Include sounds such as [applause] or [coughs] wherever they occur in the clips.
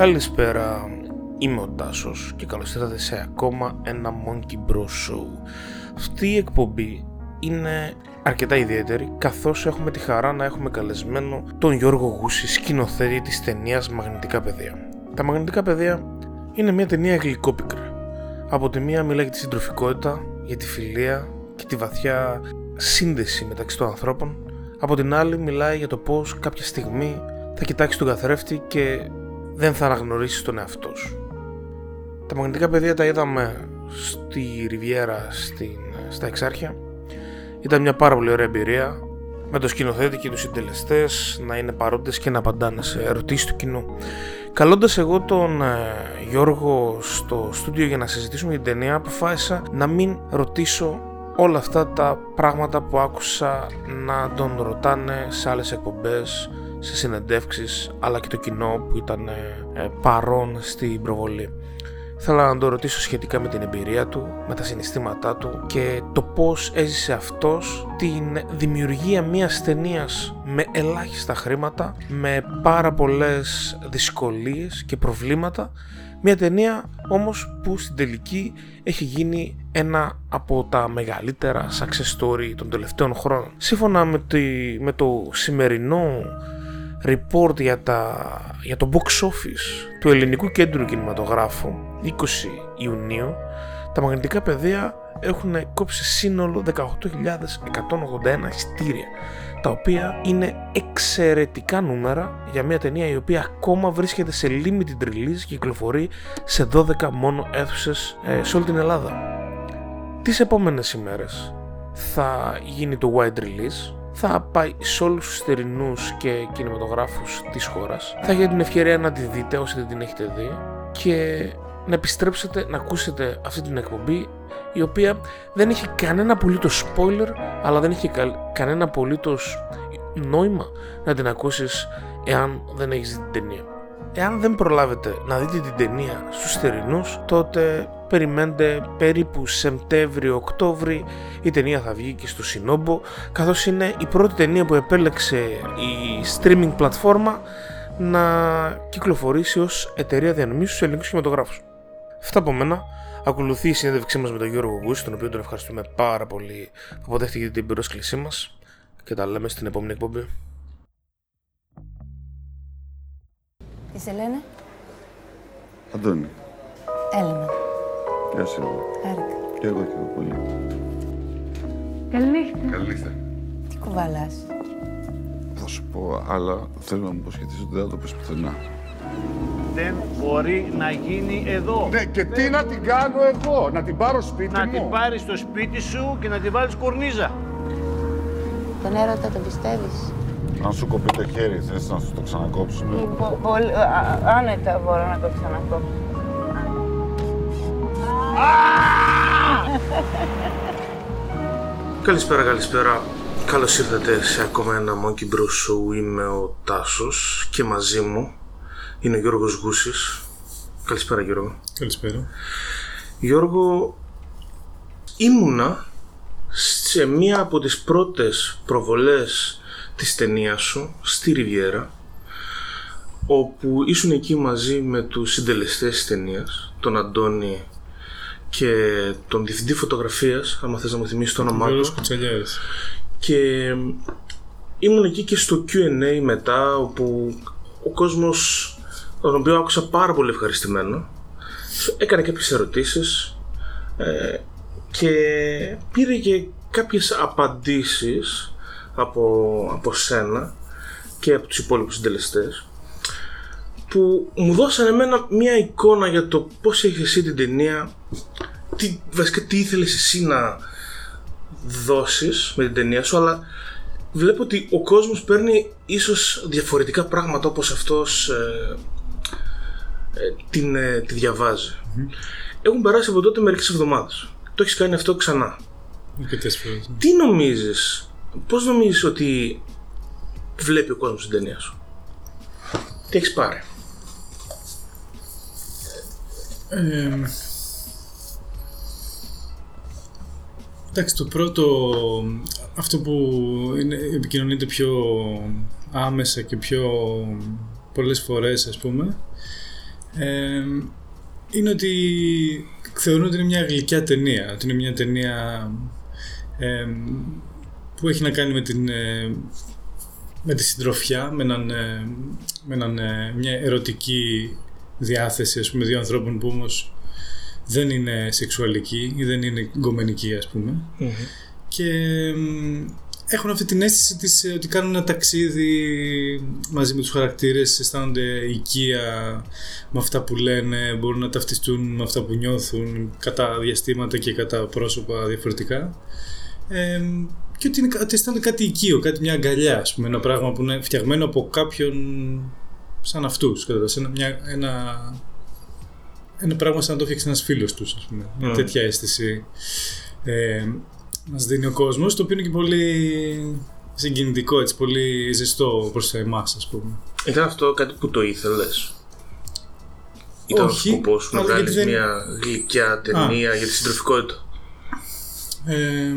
Καλησπέρα, είμαι ο Τάσος και καλώς ήρθατε σε ακόμα ένα Monkey Bros Show. Αυτή η εκπομπή είναι αρκετά ιδιαίτερη καθώς έχουμε τη χαρά να έχουμε καλεσμένο τον Γιώργο Γούση, σκηνοθέτη της ταινίας Μαγνητικά Παιδεία. Τα Μαγνητικά Παιδεία είναι μια ταινία γλυκόπικρα. Από τη μία μιλάει για τη συντροφικότητα, για τη φιλία και τη βαθιά σύνδεση μεταξύ των ανθρώπων. Από την άλλη μιλάει για το πώς κάποια στιγμή θα κοιτάξει τον καθρέφτη και δεν θα αναγνωρίσεις τον εαυτό σου. Τα μαγνητικά πεδία τα είδαμε στη Ριβιέρα στην, στα Εξάρχεια. Ήταν μια πάρα πολύ ωραία εμπειρία με το σκηνοθέτη και τους συντελεστές να είναι παρόντες και να απαντάνε σε ερωτήσεις του κοινού. Καλώντας εγώ τον ε, Γιώργο στο στούντιο για να συζητήσουμε την ταινία αποφάσισα να μην ρωτήσω όλα αυτά τα πράγματα που άκουσα να τον ρωτάνε σε άλλες εκπομπές σε συνεντεύξεις αλλά και το κοινό που ήταν ε, ε, παρόν στην προβολή. Θέλω να το ρωτήσω σχετικά με την εμπειρία του, με τα συναισθήματά του και το πώς έζησε αυτός την δημιουργία μιας ταινίας με ελάχιστα χρήματα, με πάρα πολλές δυσκολίες και προβλήματα μια ταινία όμως που στην τελική έχει γίνει ένα από τα μεγαλύτερα success story των τελευταίων χρόνων. Σύμφωνα με, με το σημερινό report για, τα, για το box office του Ελληνικού Κέντρου Κινηματογράφου 20 Ιουνίου τα μαγνητικά πεδία έχουν κόψει σύνολο 18.181 εισιτήρια τα οποία είναι εξαιρετικά νούμερα για μια ταινία η οποία ακόμα βρίσκεται σε limited release και κυκλοφορεί σε 12 μόνο αίθουσες ε, σε όλη την Ελλάδα. Τις επόμενες ημέρες θα γίνει το wide release θα πάει σε όλους τους θερινούς και κινηματογράφους της χώρας. Θα έχετε την ευκαιρία να τη δείτε όσοι δεν την έχετε δει και να επιστρέψετε να ακούσετε αυτή την εκπομπή η οποία δεν έχει κανένα απολύτως spoiler αλλά δεν έχει κανένα απολύτως νόημα να την ακούσεις εάν δεν έχεις δει την ταινία. Εάν δεν προλάβετε να δείτε την ταινία στους θερινούς τότε περιμένετε περίπου Σεπτέμβριο-Οκτώβρη η ταινία θα βγει και στο Σινόμπο καθώς είναι η πρώτη ταινία που επέλεξε η streaming πλατφόρμα να κυκλοφορήσει ως εταιρεία διανομής στους ελληνικούς κινηματογράφους. Αυτά από μένα. Ακολουθεί η συνέντευξή μας με τον Γιώργο Γκούση, τον οποίο τον ευχαριστούμε πάρα πολύ που αποδέχτηκε την πρόσκλησή μας και τα λέμε στην επόμενη εκπομπή. Τι σε λένε; Αντώνη. Έλενα. Γεια σου. Χάρηκα. Και εγώ και εγώ πολύ. Καληνύχτα. Καληνύχτα. Τι κουβαλάς; Θα σου πω, αλλά θέλω να μου υποσχεθείς ότι δεν θα το πεις πουθενά. Δεν μπορεί να γίνει εδώ. Ναι, και τι να την κάνω εγώ, να την πάρω σπίτι Να μου; την πάρεις στο σπίτι σου και να την βάλεις κορνίζα. Τον έρωτα τον πιστεύεις; Αν σου κοπεί το χέρι, θες να σου το ξανακόψουμε; Πο- πολύ- α- α- Άνετα μπορώ να το ξανακόψω. Καλησπέρα, καλησπέρα. Καλώς ήρθατε σε ακόμα ένα Monkey Bros Show. Είμαι ο Τάσος και μαζί μου είναι ο Γιώργος Γούσης. Καλησπέρα Γιώργο. Καλησπέρα. Γιώργο, ήμουνα σε μία από τις πρώτες προβολές της ταινίας σου στη Ριβιέρα όπου ήσουν εκεί μαζί με τους συντελεστές της ταινίας, τον Αντώνη και τον διευθυντή φωτογραφίας, άμα θες να μου θυμίσεις το όνομά Γιώργος του. Κουτσαλιάρης. Και ήμουν εκεί και στο Q&A μετά όπου ο κόσμος τον οποίο άκουσα πάρα πολύ ευχαριστημένο έκανε κάποιες ερωτήσεις ε, και πήρε και κάποιες απαντήσεις από, από σένα και από τους υπόλοιπους συντελεστές που μου δώσανε εμένα μια εικόνα για το πώς έχεις εσύ την ταινία τι, βασικά τι ήθελες εσύ να δώσεις με την ταινία σου αλλά βλέπω ότι ο κόσμος παίρνει ίσως διαφορετικά πράγματα όπως αυτός ε, ε, την, ε, τη διαβαζει Έχουν περάσει από τότε μερικές εβδομάδες. Το έχεις κάνει αυτό ξανά. Αρκετές φορές. Τι νομίζεις, πώς νομίζεις ότι βλέπει ο κόσμος την ταινία σου; Τι έχεις πάρει; Ε, εντάξει, το πρώτο, αυτό που είναι, επικοινωνείται πιο άμεσα και πιο πολλές φορές, ας πούμε, Ε, είναι ότι θεωρούν ότι είναι μια γλυκιά ταινία. Ότι είναι μια ταινία ε, που έχει να κάνει με την, ε, με τη συντροφιά, με, έναν, ε, με έναν, ε, μια ερωτική διάθεση ας πούμε, δύο ανθρώπων που όμως δεν είναι σεξουαλικοί ή δεν είναι γκομενικοί ας πούμε και μ, έχουν αυτή την αίσθηση της, ε, ότι κάνουν ένα ταξίδι μαζί με τους χαρακτήρες, αισθάνονται οικία με αυτά που λένε, μπορούν να ταυτιστούν με αυτά που νιώθουν κατά διαστήματα και κατά πρόσωπα διαφορετικά. Ε, και ότι, είναι, κα- ότι αισθάνονται κάτι οικείο, κάτι μια αγκαλιά, ας πούμε, ένα πράγμα που είναι φτιαγμένο από κάποιον σαν αυτούς, κατάλαβες, ένα, μια, ένα, ένα πράγμα σαν να το φτιάξει ένας φίλος τους, ας πούμε. Μια Mm. τέτοια αίσθηση ε, μας δίνει ο κόσμος, το οποίο είναι και πολύ συγκινητικό, έτσι, πολύ ζεστό προς εμάς, ας πούμε. Ήταν αυτό κάτι που το ήθελες; Ήταν Όχι, ο σκοπός σου να αλλά βγάλεις γιατί δεν- μια γλυκιά ταινία για τη συντροφικότητα; Ε,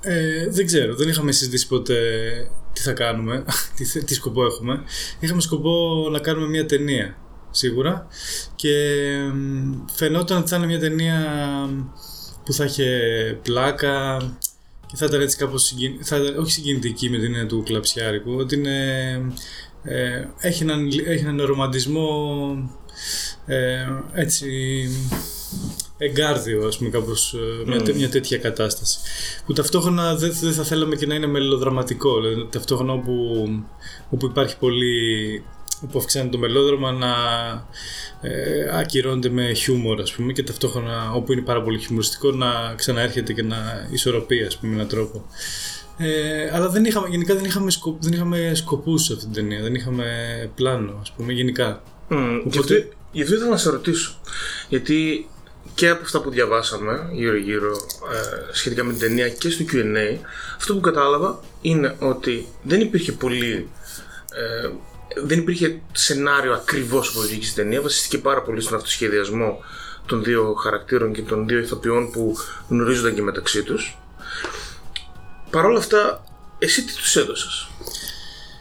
ε, δεν ξέρω, δεν είχαμε συζητήσει ποτέ τι θα κάνουμε, [laughs] τι, θε- τι σκοπό έχουμε. Είχαμε σκοπό να κάνουμε μια ταινία, σίγουρα. Και μ, φαινόταν ότι θα είναι μια ταινία που θα είχε πλάκα και θα ήταν έτσι κάπως συγκιν... θα ήταν, όχι συγκινητική με την έννοια του κλαψιάρικου, ότι είναι, ε, έχει, έναν, έχει έναν ρομαντισμό ε, έτσι εγκάρδιο ας πούμε κάπως ε, μια, τέ- μια τέτοια κατάσταση. Που ταυτόχρονα δεν, δεν θα θέλαμε και να είναι μελοδραματικό. Δηλαδή, ταυτόχρονα όπου, όπου υπάρχει πολύ όπου αυξάνεται το μελόδραμα να ε, ακυρώνεται με χιούμορ ας πούμε και ταυτόχρονα όπου είναι πάρα πολύ χιουμοριστικό να ξαναέρχεται και να ισορροπεί ας πούμε με έναν τρόπο. Ε, αλλά δεν είχαμε, γενικά δεν είχαμε, σκο, δεν είχαμε σκοπούς σε αυτή την ταινία. Δεν είχαμε πλάνο ας πούμε γενικά. Mm, γι, αυτό, γι' αυτό ήθελα να σε ρωτήσω. Γιατί και από αυτά που διαβάσαμε γύρω-γύρω ε, σχετικά με την ταινία και στο QA, αυτό που κατάλαβα είναι ότι δεν υπήρχε πολύ. Ε, δεν υπήρχε σενάριο ακριβώς όπως βγήκε στην ταινία. Βασίστηκε πάρα πολύ στον αυτοσχεδιασμό των δύο χαρακτήρων και των δύο ηθοποιών που γνωρίζονταν και μεταξύ τους. Παρ' όλα αυτά, εσύ τι τους έδωσες;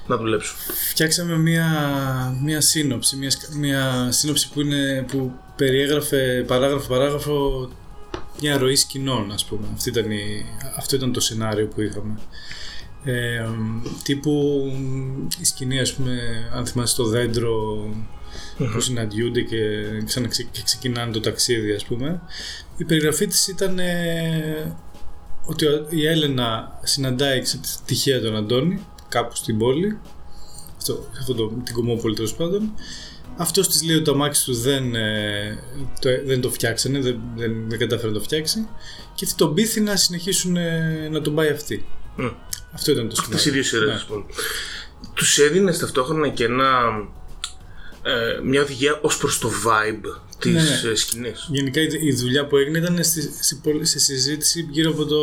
Να δουλέψουν. Φτιάξαμε μία, μία σύνοψη, μία, σκα- μία σύνοψη που, είναι, που περιέγραφε παράγραφο παράγραφο μια ροή σκηνών, ας πούμε. Αυτή ήταν η, αυτό ήταν το σενάριο που είχαμε. Ε, τύπου η σκηνή, ας πούμε, αν θυμάσαι το δέντρο που συναντιούνται και, ξαναξε, και ξεκινάνε το ταξίδι, ας πούμε. Η περιγραφή της ήταν ε, ότι ο- η Έλενα συναντάει ξε- τυχαία τον Αντώνη κάπου στην πόλη αυτό, σε αυτό το, την κομμόπολη τέλος πάντων. Αυτός της λέει ότι το αμάξι του δεν, ε, το, δεν το φτιάξανε, δεν, δεν, δεν κατάφερε να το φτιάξει και αυτή τον πείθει να συνεχίσουν ε, να τον πάει αυτή. Μμ. Αυτό ήταν το Αυτές οι δύο σενάριο. σειρές λοιπόν. Τους έδινες ταυτόχρονα και ένα, ε, μια οδηγία ως προς το vibe της Ναι, ναι. ε, σκηνής. Γενικά η, η δουλειά που έγινε ήταν στη, στη, πολ- σε συζήτηση γύρω από το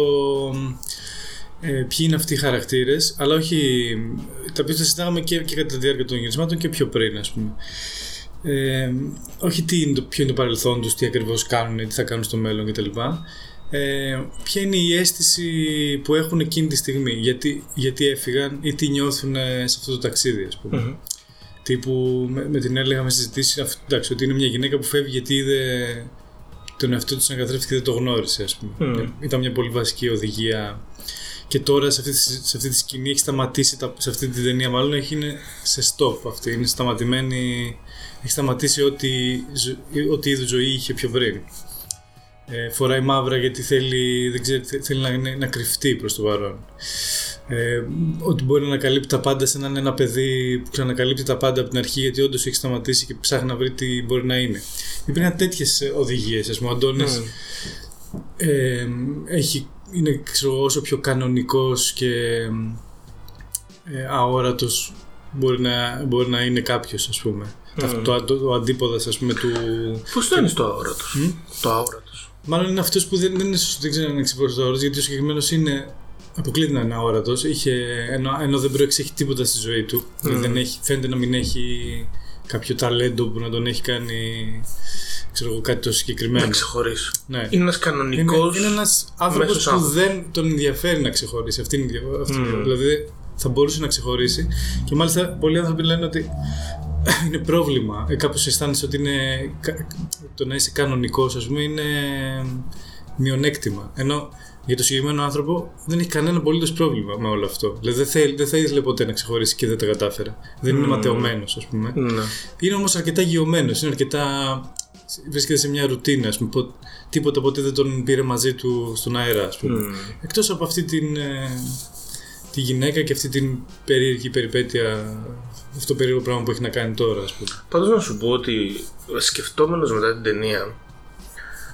ε, ποιοι είναι αυτοί οι χαρακτήρες, αλλά όχι τα οποία τα συζητάγαμε και, και κατά τη διάρκεια των γυρισμάτων και πιο πριν, ας πούμε. Ε, όχι τι είναι το, ποιο είναι το παρελθόν τους, τι ακριβώς κάνουν, τι θα κάνουν στο μέλλον κτλ. Ε, ποια είναι η αίσθηση που έχουν εκείνη τη στιγμή, γιατί, γιατί έφυγαν ή τι νιώθουν ε, σε αυτό το ταξίδι, ας πούμε. Τύπου με, με την έλεγα με συζητήσει αυτό, εντάξει, ότι είναι μια γυναίκα που φεύγει γιατί είδε τον εαυτό της να καθρέφτηκε και δεν το γνώρισε, ας πούμε. Μμμ. Ήταν μια πολύ βασική οδηγία. Και τώρα σε αυτή, τη, σε αυτή τη σκηνή έχει σταματήσει, τα, σε αυτή την ταινία μάλλον έχει είναι σε stop αυτή, είναι σταματημένη, έχει σταματήσει ό,τι, ζω- ό,τι είδου ζωή είχε πιο πριν. Ε, φοράει μαύρα γιατί θέλει, δεν ξέρω, θε- θέλει να, να κρυφτεί προς το παρόν. Ε, ότι μπορεί να ανακαλύπτει τα πάντα σε έναν ένα παιδί που ξανακαλύπτει τα πάντα από την αρχή γιατί όντως έχει σταματήσει και ψάχνει να βρει τι μπορεί να είναι. Υπήρχαν τέτοιες οδηγίες. Α πούμε, ο Αντώνης ε, έχει, είναι ξέρω, όσο πιο κανονικός και ε, αόρατος μπορεί να, μπορεί να είναι κάποιος ας πούμε. Το, το, το, το αντίποδας ας πούμε του... Πώς το είναι το αόρατος; Το αόρατος. Μάλλον είναι αυτός που δεν, δεν είναι σωστό, δεν ξέρω αν εξυπηρετεί το αόρατος γιατί ο συγκεκριμένος είναι αποκλείται να είναι αόρατος είχε, ενώ, ενώ δεν προεξέχει τίποτα στη ζωή του δηλαδή δεν έχει, φαίνεται να μην έχει κάποιο ταλέντο που να τον έχει κάνει ξέρω εγώ κάτι το συγκεκριμένο Να ξεχωρίσει. ναι. Είναι ένας Είναι, κανονικός... είναι ένας άνθρωπος μέσος που άνθρωπος. δεν τον ενδιαφέρει να ξεχωρίσει. Αυτή είναι η διαφορά. Αυτή είναι η διαφορά. Δηλαδή θα μπορούσε να ξεχωρίσει. Και μάλιστα πολλοί άνθρωποι λένε ότι [laughs] είναι πρόβλημα. Ε, κάπως αισθάνεσαι ότι είναι, κα- το να είσαι κανονικός, ας πούμε, είναι μειονέκτημα. Ενώ για το συγκεκριμένο άνθρωπο δεν έχει κανένα απολύτως πρόβλημα με όλο αυτό. Δηλαδή δεν, θέλει, δεν θα ήθελε ποτέ να ξεχωρίσει και δεν τα κατάφερε. Δεν είναι ματαιωμένος, ας πούμε. Ναι. Είναι όμως αρκετά γεωμένο, είναι αρκετά. βρίσκεται σε μια ρουτίνα, ας πούμε. Πο- Τίποτα ποτέ δεν τον πήρε μαζί του στον αέρα, ας πούμε. Εκτός από αυτή την. ε, τη γυναίκα και αυτή την περίεργη περιπέτεια. Αυτό το περίεργο πράγμα που έχει να κάνει τώρα, ας πούμε. Πάντως να σου πω ότι σκεφτόμενος μετά την ταινία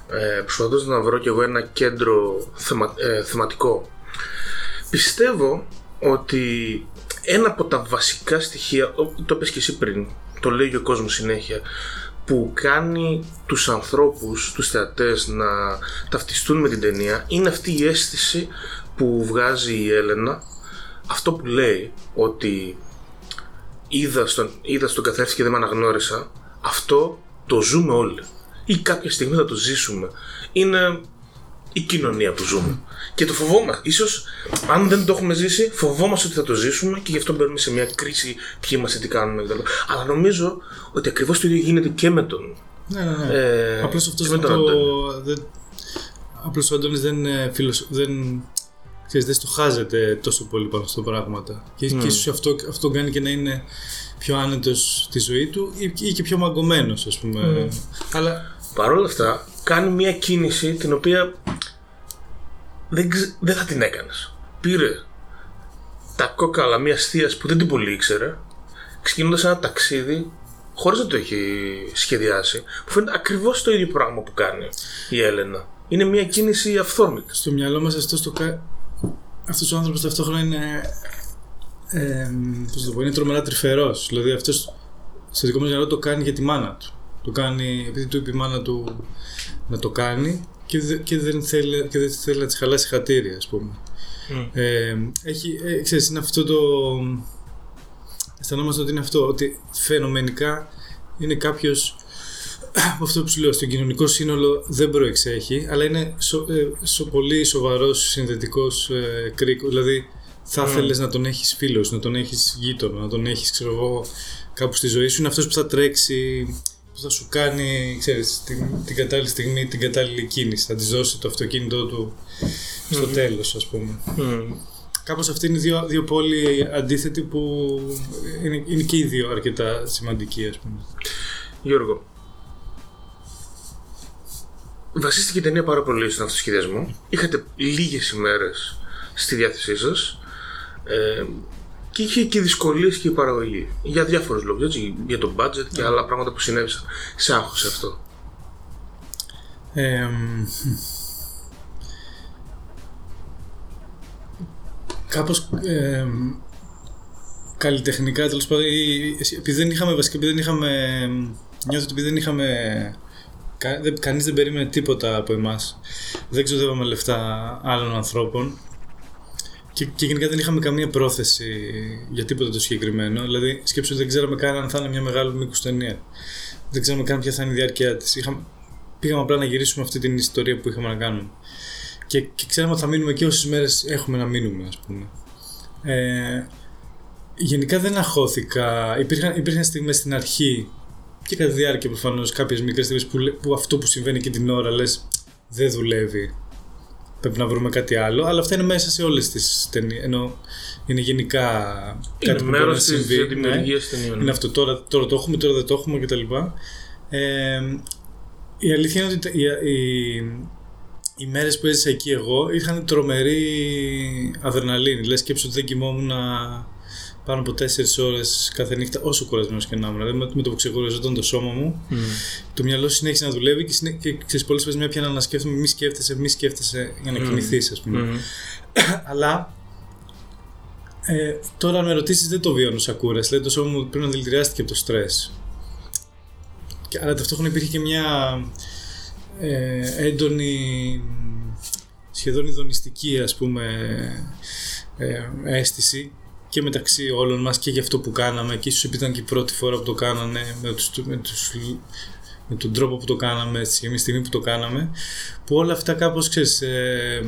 ε, προσπαθώντας να βρω κι εγώ ένα κέντρο θεμα, ε, θεματικό πιστεύω ότι ένα από τα βασικά στοιχεία ο- το είπες και εσύ πριν το λέει και ο κόσμος συνέχεια που κάνει τους ανθρώπους, τους θεατές να ταυτιστούν με την ταινία είναι αυτή η αίσθηση που βγάζει η Έλενα αυτό που λέει ότι είδα στον, είδα στον καθρέφτη και δεν με αναγνώρισα, αυτό το ζούμε όλοι. Ή κάποια στιγμή θα το ζήσουμε. Είναι η κοινωνία που ζούμε. Και το φοβόμαστε. Ίσως, αν δεν το έχουμε ζήσει, φοβόμαστε ότι θα το ζήσουμε και γι' αυτό μπαίνουμε σε μια κρίση ποιοι είμαστε, τι κάνουμε κτλ. Αλλά νομίζω ότι ακριβώς το ίδιο γίνεται και με τον. Ναι, ναι, ναι. Ε, Απλώς αυτός και με δεν τον το... Αντώνη. Δεν... Απλώς ο Αντώνης δεν, ε, φιλοσ... δεν... Ξέρεις, δεν στοχάζεται τόσο πολύ πάνω στα πράγματα. Και, και ίσως αυτό, αυτό κάνει και να είναι πιο άνετος στη ζωή του ή, ή και πιο μαγκωμένος, ας πούμε. Αλλά Παρ' όλα αυτά, κάνει μια κίνηση την οποία δεν, ξε- δεν θα την έκανες. Πήρε τα κόκαλα μια θεία που δεν την πολύ ήξερε, ξεκινώντας ένα ταξίδι χωρίς να το έχει σχεδιάσει, που φαίνεται ακριβώς το ίδιο πράγμα που κάνει η Έλενα. Είναι μια κίνηση αυθόρμητη. στο μυαλό μας αυτός, το, κα- αυτός ο άνθρωπος ταυτόχρονα είναι, ε, πώς να το πω, είναι τρομερά τρυφερός. Δηλαδή αυτός στο δικό μας μυαλό το κάνει για τη μάνα του. Το κάνει επειδή του είπε η μάνα του να το κάνει και, δε- και, δεν, θέλει, και δεν θέλει να της χαλάσει χατήρια, ας πούμε. Ε, έχει, ε, ξέρεις, είναι αυτό το... Αισθανόμαστε ότι είναι αυτό, ότι φαινομενικά είναι κάποιος από [coughs] αυτό που σου λέω, στο κοινωνικό σύνολο δεν προεξέχει, αλλά είναι σο, ε, σο- πολύ σοβαρός συνδετικός ε, κρίκο. Δηλαδή, θα ήθελε να τον έχεις φίλος, να τον έχεις γείτονα, να τον έχεις, ξέρω εγώ, κάπου στη ζωή σου. Είναι αυτός που θα τρέξει, που θα σου κάνει, ξέρεις, την, την κατάλληλη στιγμή, την κατάλληλη κίνηση. Θα της δώσει το αυτοκίνητό του στο τέλος, ας πούμε. Κάπως αυτοί είναι δύο, δύο πόλοι αντίθετοι που είναι, είναι και οι δύο αρκετά σημαντικοί, ας πούμε. Γιώργο, βασίστηκε η ταινία πάρα πολύ στον αυτοσχεδιασμό. Είχατε λίγες ημέρες στη διάθεσή σας ε, και είχε και δυσκολίες και η παραγωγή. Για διάφορους λόγους, έτσι, για το budget και άλλα πράγματα που συνέβησαν. Σε άγχωσε αυτό. Ε, μ, κάπως ε, μ, καλλιτεχνικά τέλος πάντων ή- επειδή δεν είχαμε βασικά επειδή δεν είχαμε νιώθω ότι επειδή δεν είχαμε κα, δεν, κανείς δεν περίμενε τίποτα από εμάς δεν ξοδεύαμε λεφτά άλλων ανθρώπων και, και γενικά δεν είχαμε καμία πρόθεση για τίποτα το συγκεκριμένο. Δηλαδή, σκέψου ότι δεν ξέραμε καν αν θα είναι μια μεγάλη μήκου ταινία. Δεν ξέραμε καν ποια θα είναι η διάρκεια της. Είχαμε, πήγαμε απλά να γυρίσουμε αυτή την ιστορία που είχαμε να κάνουμε. Και, και ξέραμε ότι θα μείνουμε και όσες μέρες έχουμε να μείνουμε, ας πούμε. Ε, γενικά δεν αχώθηκα. Υπήρχαν, υπήρχαν στιγμές στην αρχή και κατά τη διάρκεια προφανώς κάποιες μικρές στιγμές που, λέ- που αυτό που συμβαίνει και την ώρα λες δεν δουλεύει. Πρέπει να βρούμε κάτι άλλο. Αλλά αυτά είναι μέσα σε όλες τις ταινίες. Ενώ είναι γενικά Είναι κάτι που μπορεί να μέρος της συμβεί. ναι. δημιουργίας ταινιών. Είναι αυτό. Τώρα, τώρα το έχουμε, τώρα δεν το έχουμε κτλ. Ε, η αλήθεια είναι ότι τα- οι, οι, οι μέρες που έζησα εκεί εγώ είχαν τρομερή αδρεναλίνη. Λες σκέψου ότι δεν κοιμόμουν πάνω από 4 ώρες κάθε νύχτα όσο κουρασμένος και να ήμουν. Δηλαδή με, με το που ξεκουραζόταν το σώμα μου, το μυαλό συνέχισε να δουλεύει και, συνέ, και ξέρεις, πολλές φορές μια πιάνα να σκέφτομαι μη σκέφτεσαι, μη σκέφτεσαι για να κοιμηθείς ας πούμε. [clears throat] Αλλά ε, τώρα αν με ρωτήσεις δεν το βιώνω σαν κούραση. Δηλαδή το σώμα μου πριν να δηλητηριάστηκε από το στρες. Και, αλλά ταυτόχρονα υπήρχε και μια ε, έντονη σχεδόν ειδονιστική ας πούμε ε, αίσθηση και μεταξύ όλων μας και για αυτό που κάναμε και ίσως επειδή ήταν και η πρώτη φορά που το κάνανε με, τους, με, τους, με τον τρόπο που το κάναμε στη στιγμή που το κάναμε που όλα αυτά κάπως ξέρεις ε,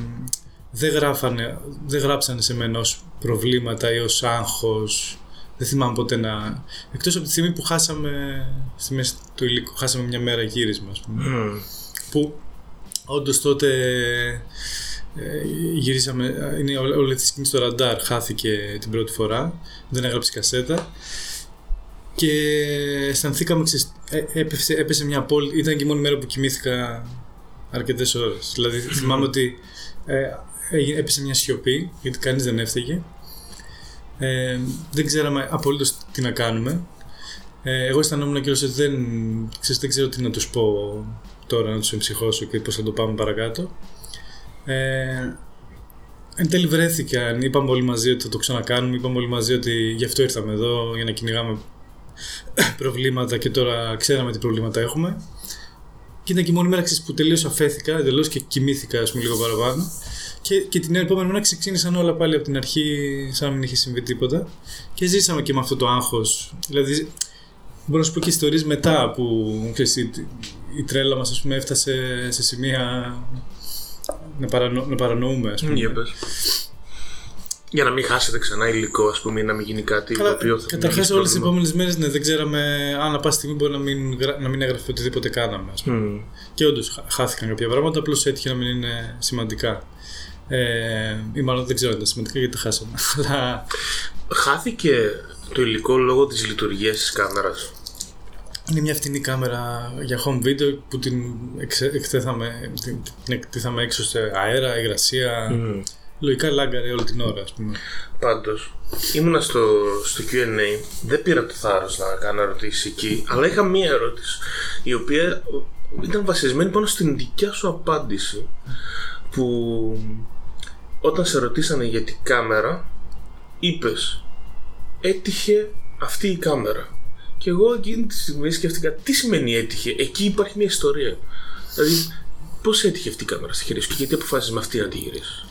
δεν, γράφανε, δεν γράψανε σε μένα ως προβλήματα ή ως άγχος. Δεν θυμάμαι ποτέ να... Εκτός από τη στιγμή που χάσαμε στη μέση του υλικού, χάσαμε μια μέρα γύρισμα, ας πούμε. Μμμ. Που όντως τότε ε, γυρίσαμε, ε, είναι όλη όλη αυτή η σκηνή στο ραντάρ, χάθηκε την πρώτη φορά, δεν έγραψε κασέτα και αισθανθήκαμε, ξέρεις, ε, έπεσε, έπεσε μια απόλυτη, ήταν και η μόνη μέρα που κοιμήθηκα αρκετές ώρες. Δηλαδή θυμάμαι ότι ε, έγινε- έπεσε μια σιωπή, γιατί κανείς δεν έφταιγε. Ε, δεν ξέραμε απολύτως τι να κάνουμε. Ε, εγώ αισθανόμουν και ότι δεν, ξέρεις, δεν ξέρω τι να τους πω τώρα, να τους εμψυχώσω και πώς θα το πάμε παρακάτω. Ε, εν τέλει βρέθηκαν, είπαμε όλοι μαζί ότι θα το ξανακάνουμε, είπαμε όλοι μαζί ότι γι' αυτό ήρθαμε εδώ, για να κυνηγάμε [coughs] προβλήματα και τώρα ξέραμε τι προβλήματα έχουμε. Και ήταν και η μόνη μέρα ξέρεις, που τελείως αφέθηκα εντελώς και κοιμήθηκα ας πούμε, λίγο παραπάνω. Και, και την επόμενη μέρα ξεκίνησαν όλα πάλι από την αρχή, σαν να μην είχε συμβεί τίποτα. Και ζήσαμε και με αυτό το άγχος. Δηλαδή, μπορώ να σου πω και ιστορίες μετά που ξέρεις, η, η τρέλα μας έφτασε σε σημεία να, παρανο, να παρανοούμε, ας πούμε. Για πες. Για να μην χάσετε ξανά υλικό, ας πούμε, ή να μην γίνει κάτι το οποίο θα Καταρχάς, δημιουργήσει όλες τις πρόβλημα. επόμενες μέρες ναι, δεν ξέραμε αν να πάση στιγμή μπορεί να μην, γρα- να μην έγραφε οτιδήποτε κάναμε. Ας πούμε. Μμμ. Και όντως χάθηκαν κάποια πράγματα, απλώς έτυχε να μην είναι σημαντικά. Ε, ή μάλλον δεν ξέρω αν ήταν σημαντικά γιατί τα χάσαμε. [laughs] Αλλά Χάθηκε το υλικό λόγω της λειτουργίας της κάμερας. Είναι μια φτηνή κάμερα για home video που την εξε- εκτέθαμε, την, την εκτίθαμε έξω σε αέρα, υγρασία. Μμμ. Λογικά λάγκαρε όλη την ώρα, ας πούμε. Πάντως, ήμουνα στο, στο Q&A, δεν πήρα το θάρρος να κάνω ερωτήσεις εκεί, αλλά είχα μία ερώτηση, η οποία ήταν βασισμένη πάνω στην δικιά σου απάντηση, που όταν σε ρωτήσανε για την κάμερα, είπες, έτυχε αυτή η κάμερα. Και εγώ εκείνη τη στιγμή σκέφτηκα, τι σημαίνει έτυχε, εκεί υπάρχει μια ιστορία. Δηλαδή, πώς έτυχε αυτή η κάμερα στη χέρια σου και γιατί αποφάσισες με αυτή να τη γυρίσεις;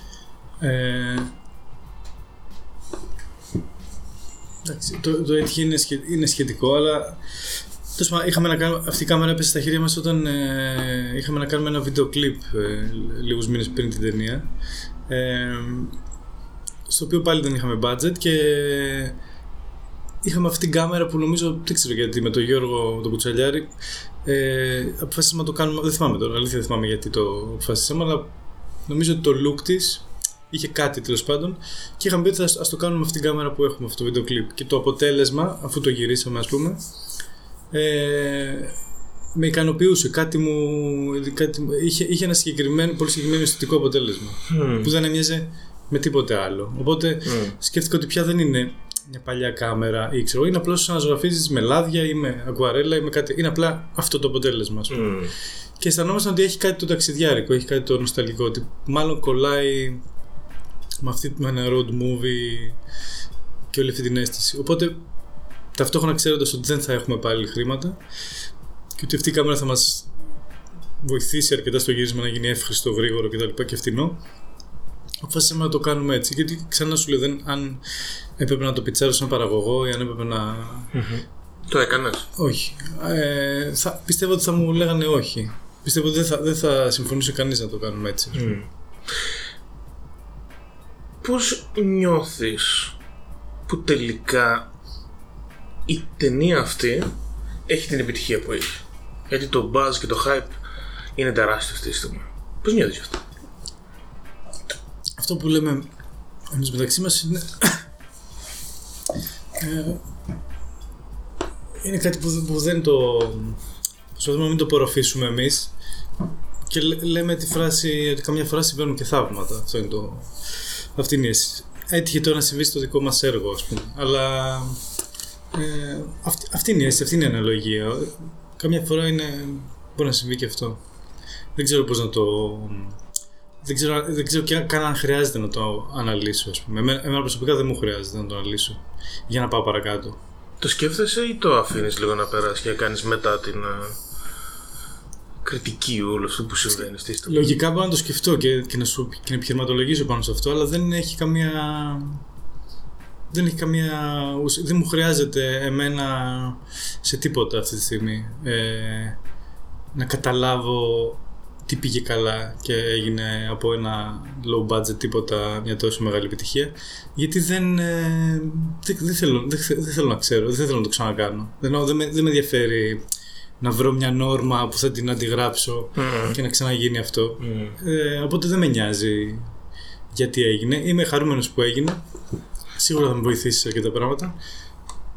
Ε, εντάξει, το, το έτυχε είναι, σχε- είναι σχετικό, αλλά τέλος πάντων, είχαμε να κάνουμε, αυτή η κάμερα έπεσε στα χέρια μας όταν ε, είχαμε να κάνουμε ένα βίντεο κλιπ ε, λίγους μήνες πριν την ταινία ε, στο οποίο πάλι δεν είχαμε budget και είχαμε αυτή την κάμερα που νομίζω, δεν ξέρω γιατί, με τον Γιώργο τον Κουτσαλιάρη. Ε, αποφασίσαμε να το κάνουμε, δεν θυμάμαι τώρα, αλήθεια δεν θυμάμαι γιατί το αποφασίσαμε, αλλά νομίζω ότι το look της είχε κάτι τέλος πάντων. Και είχαμε πει ότι ας, ας το κάνουμε με αυτή την κάμερα που έχουμε αυτό το βίντεο κλιπ. Και το αποτέλεσμα, αφού το γυρίσαμε ας πούμε, ε, με ικανοποιούσε, κάτι μου, κάτι, μου- είχε, είχε ένα συγκεκριμένο, πολύ συγκεκριμένο αισθητικό αποτέλεσμα που δεν έμοιαζε με τίποτε άλλο. Οπότε σκέφτηκα ότι πια δεν είναι μια παλιά κάμερα ή ξέρω, είναι απλώς να ζωγραφίζεις με λάδια ή με ακουαρέλα ή με κάτι. Είναι απλά αυτό το αποτέλεσμα, ας πούμε. Μμ. Και αισθανόμασταν ότι έχει κάτι το ταξιδιάρικο, έχει κάτι το νοσταλγικό, ότι μάλλον κολλάει με, αυτή, με ένα road movie και όλη αυτή την αίσθηση. Οπότε, ταυτόχρονα ξέροντας ότι δεν θα έχουμε πάλι χρήματα και ότι αυτή η κάμερα θα μας βοηθήσει αρκετά στο γύρισμα να γίνει εύχριστο, γρήγορο κτλ. Και, και φτηνό, αποφάσισαμε να το κάνουμε έτσι. Γιατί ξανά σου λέω, δεν, αν έπρεπε να το πιτσάρω σαν παραγωγό ή αν έπρεπε να. Το έκανες; Όχι. Ε, θα, πιστεύω ότι θα μου λέγανε όχι. Πιστεύω ότι δεν θα, δεν θα συμφωνούσε κανείς να το κάνουμε έτσι. ας πούμε. Πώς νιώθεις που τελικά η ταινία αυτή έχει την επιτυχία που έχει; Γιατί το buzz και το hype είναι τεράστιο αυτή τη στιγμή. Πώς νιώθεις γι' αυτό; Αυτό που λέμε εμείς μεταξύ μας είναι... ε, είναι κάτι που, δεν- που δεν το... Προσπαθούμε να μην το απορροφήσουμε εμείς και λέ- λέμε τη φράση ότι καμιά φορά συμβαίνουν και θαύματα. Αυτό είναι το... Αυτή είναι η αίσθηση. Έτυχε τώρα να συμβεί στο δικό μας έργο, ας πούμε. Αλλά ε, αυτή, αυτή είναι η αίσθηση, αυτή είναι η αναλογία. Καμιά φορά είναι, μπορεί να συμβεί και αυτό. Δεν ξέρω πώς να το... Δεν ξέρω, δεν ξέρω και καν αν χρειάζεται να το αναλύσω, ας πούμε. Εμένα, εμένα προσωπικά δεν μου χρειάζεται να το αναλύσω για να πάω παρακάτω. Το σκέφτεσαι ή το αφήνεις λίγο να περάσει και κάνεις μετά την ε, κριτική όλο αυτό που συμβαίνει στη στιγμή. Λογικά μπορώ να το σκεφτώ και, και, να, σου, και να επιχειρηματολογήσω πάνω σε αυτό, αλλά δεν έχει καμία. Δεν έχει καμία. ουσ- Δεν μου χρειάζεται εμένα σε τίποτα αυτή τη στιγμή ε, να καταλάβω τι πήγε καλά και έγινε από ένα low budget τίποτα μια τόσο μεγάλη επιτυχία. Γιατί δεν, ε, δεν, δεν θέλω, δεν, θε- δεν θέλω να ξέρω, δεν θέλω να το ξανακάνω. Δεν, εννοώ, δεν, με, δεν με ενδιαφέρει να βρω μια νόρμα που θα την αντιγράψω και να ξαναγίνει αυτό. Ε, οπότε δεν με νοιάζει γιατί έγινε. Είμαι χαρούμενος που έγινε. Σίγουρα θα με βοηθήσει σε αρκετά πράγματα.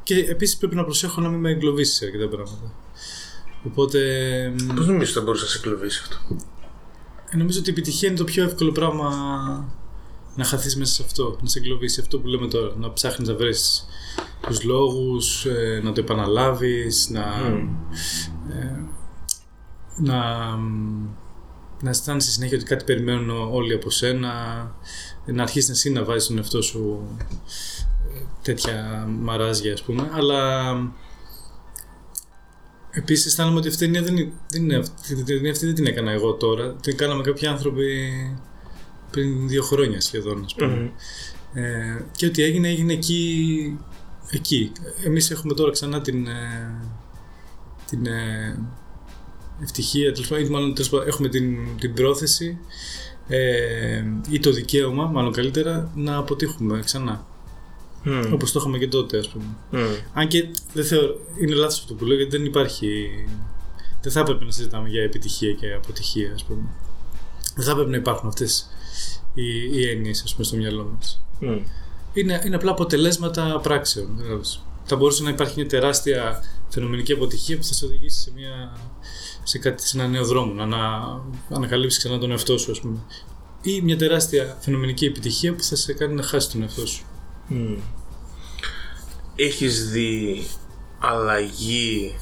Και επίσης πρέπει να προσέχω να μην με εγκλωβίσεις σε αρκετά πράγματα. Οπότε μ, Πώς νομίζεις ότι θα μπορούσε να σε κλωβίσει αυτό; ε, νομίζω ότι η επιτυχία είναι το πιο εύκολο πράγμα να χαθείς μέσα σε αυτό, να σε εγκλωβίσεις αυτό που λέμε τώρα. Να ψάχνεις να βρεις τους λόγους, ε, να το επαναλάβεις, να, ε, να, να αισθάνεσαι συνέχεια ότι κάτι περιμένουν όλοι από σένα, να αρχίσεις εσύ να βάζεις τον εαυτό σου ε, τέτοια μαράζια ας πούμε, αλλά Επίσης, αισθάνομαι ότι αυτή η ταινία δεν είναι, δεν είναι αυτή, την ταινία αυτή δεν την έκανα εγώ τώρα. Την κάναμε κάποιοι άνθρωποι πριν δύο χρόνια σχεδόν, ας πούμε. Ε, και ό,τι έγινε, έγινε εκεί. εκεί. Εμείς έχουμε τώρα ξανά την, ε, την ε, ευτυχία, τέλος πάντων, ή μάλλον τέλος πάντων, έχουμε την, την πρόθεση ε, ή το δικαίωμα, μάλλον καλύτερα, να αποτύχουμε ξανά. Mm. Όπως το είχαμε και τότε, ας πούμε. Mm. Αν και δεν θεωρώ, είναι λάθος αυτό που λέω γιατί δεν υπάρχει. Δεν θα έπρεπε να συζητάμε για επιτυχία και αποτυχία, ας πούμε. Δεν θα έπρεπε να υπάρχουν αυτές οι, οι έννοιες, ας πούμε, στο μυαλό μας. Mm. Είναι, είναι απλά αποτελέσματα πράξεων. δηλαδή. Θα μπορούσε να υπάρχει μια τεράστια φαινομενική αποτυχία που θα σε οδηγήσει σε, μια, σε, κάτι, σε ένα νέο δρόμο, να ανα, ανακαλύψεις ξανά τον εαυτό σου, ας πούμε. Ή μια τεράστια φαινομενική επιτυχία που θα σε κάνει να χάσεις τον εαυτό σου. Mm. Έχεις δει αλλαγή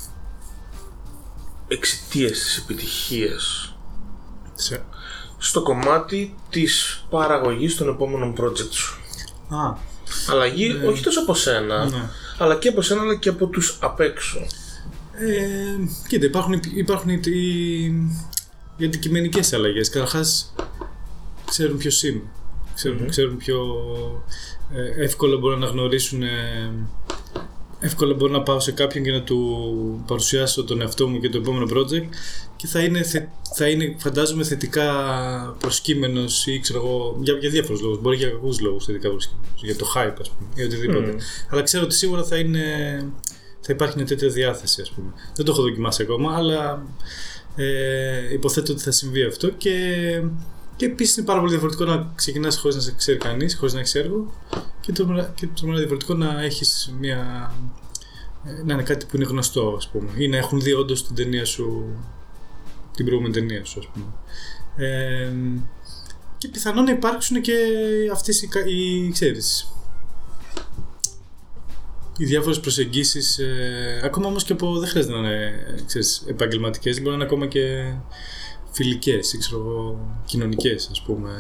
εξαιτίας της επιτυχίας Σε... στο κομμάτι της παραγωγής των επόμενων project σου; Α, Αλλαγή όχι τόσο από σένα, ναι. αλλά και από σένα αλλά και από τους απ' έξω. Ε, κοίτα, υπάρχουν, υπάρχουν οι, οι, οι αντικειμενικές αλλαγές. Καταρχάς, ξέρουν ποιος είμαι. Ξέρουν, ξέρουν πιο ε, εύκολα μπορούν να γνωρίσουν ε, εύκολα μπορώ να πάω σε κάποιον και να του παρουσιάσω τον εαυτό μου και το επόμενο project και θα είναι, θε, θα είναι φαντάζομαι θετικά προσκύμενος ή ξέρω εγώ για, για διάφορους λόγους, μπορεί για κακούς λόγους θετικά προσκύμενος, για το hype ας πούμε ή οτιδήποτε. Αλλά ξέρω ότι σίγουρα θα είναι θα υπάρχει μια τέτοια διάθεση ας πούμε. Δεν το έχω δοκιμάσει ακόμα αλλά ε, υποθέτω ότι θα συμβεί αυτό και και επίσης είναι πάρα πολύ διαφορετικό να ξεκινάς χωρίς να σε ξέρει κανείς, χωρίς να έχει έργο. Και το, και το διαφορετικό να έχεις μια. να είναι κάτι που είναι γνωστό, ας πούμε. Ή να έχουν δει όντως την ταινία σου. την προηγούμενη ταινία σου, ας πούμε. Ε, και πιθανόν να υπάρξουν και αυτές οι, οι ξέρεις, οι διάφορες προσεγγίσεις ε, ακόμα όμως και από δεν χρειάζεται να είναι ξέρεις, επαγγελματικές μπορεί να είναι ακόμα και φιλικές ή ξέρω εγώ, κοινωνικές ας πούμε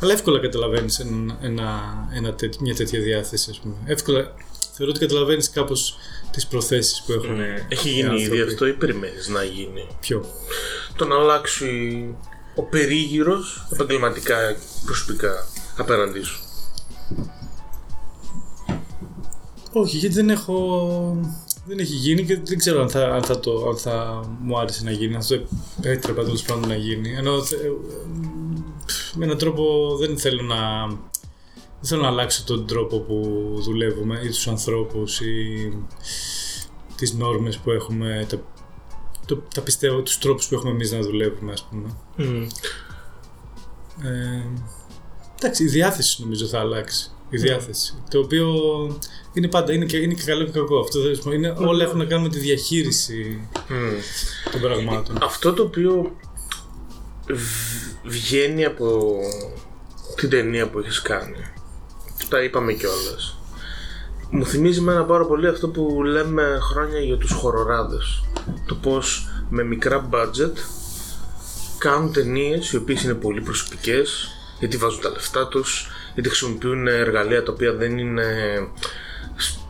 αλλά εύκολα καταλαβαίνεις ένα, ένα, ένα τέτοι- μια τέτοια διάθεση ας πούμε εύκολα θεωρώ ότι καταλαβαίνεις κάπως τις προθέσεις που έχουν Ναι. Έχει οι γίνει ήδη άνθρωποι. αυτό ή περιμένεις να γίνει; Ποιο; Το να αλλάξει ο περίγυρος επαγγελματικά προσωπικά απέναντί σου. Όχι, γιατί δεν έχω. Δεν έχει γίνει και δεν ξέρω αν θα, αν θα, το, αν θα μου άρεσε να γίνει, αν θα το επέτρεπα τέλος πάντων να γίνει. Ενώ θε- ε, με έναν τρόπο δεν θέλω να. Δεν θέλω να αλλάξω τον τρόπο που δουλεύουμε ή τους ανθρώπους ή τις νόρμες που έχουμε, τα, το, τα πιστεύω, τους τρόπους που έχουμε εμείς να δουλεύουμε ας πούμε. Ε, εντάξει, η διάθεση νομίζω θα αλλάξει. Η διάθεση. Το οποίο είναι πάντα, είναι και, είναι και καλό και κακό. Αυτό δεν είναι, όλα έχουν να κάνουν με τη διαχείριση των πραγμάτων. Αυτό το οποίο β- βγαίνει από την ταινία που έχεις κάνει τα είπαμε κιόλας. μου θυμίζει εμένα πάρα πολύ αυτό που λέμε χρόνια για τους χοροράδες το πως με μικρά budget κάνουν ταινίες οι οποίες είναι πολύ προσωπικές γιατί βάζουν τα λεφτά τους γιατί χρησιμοποιούν εργαλεία τα οποία δεν είναι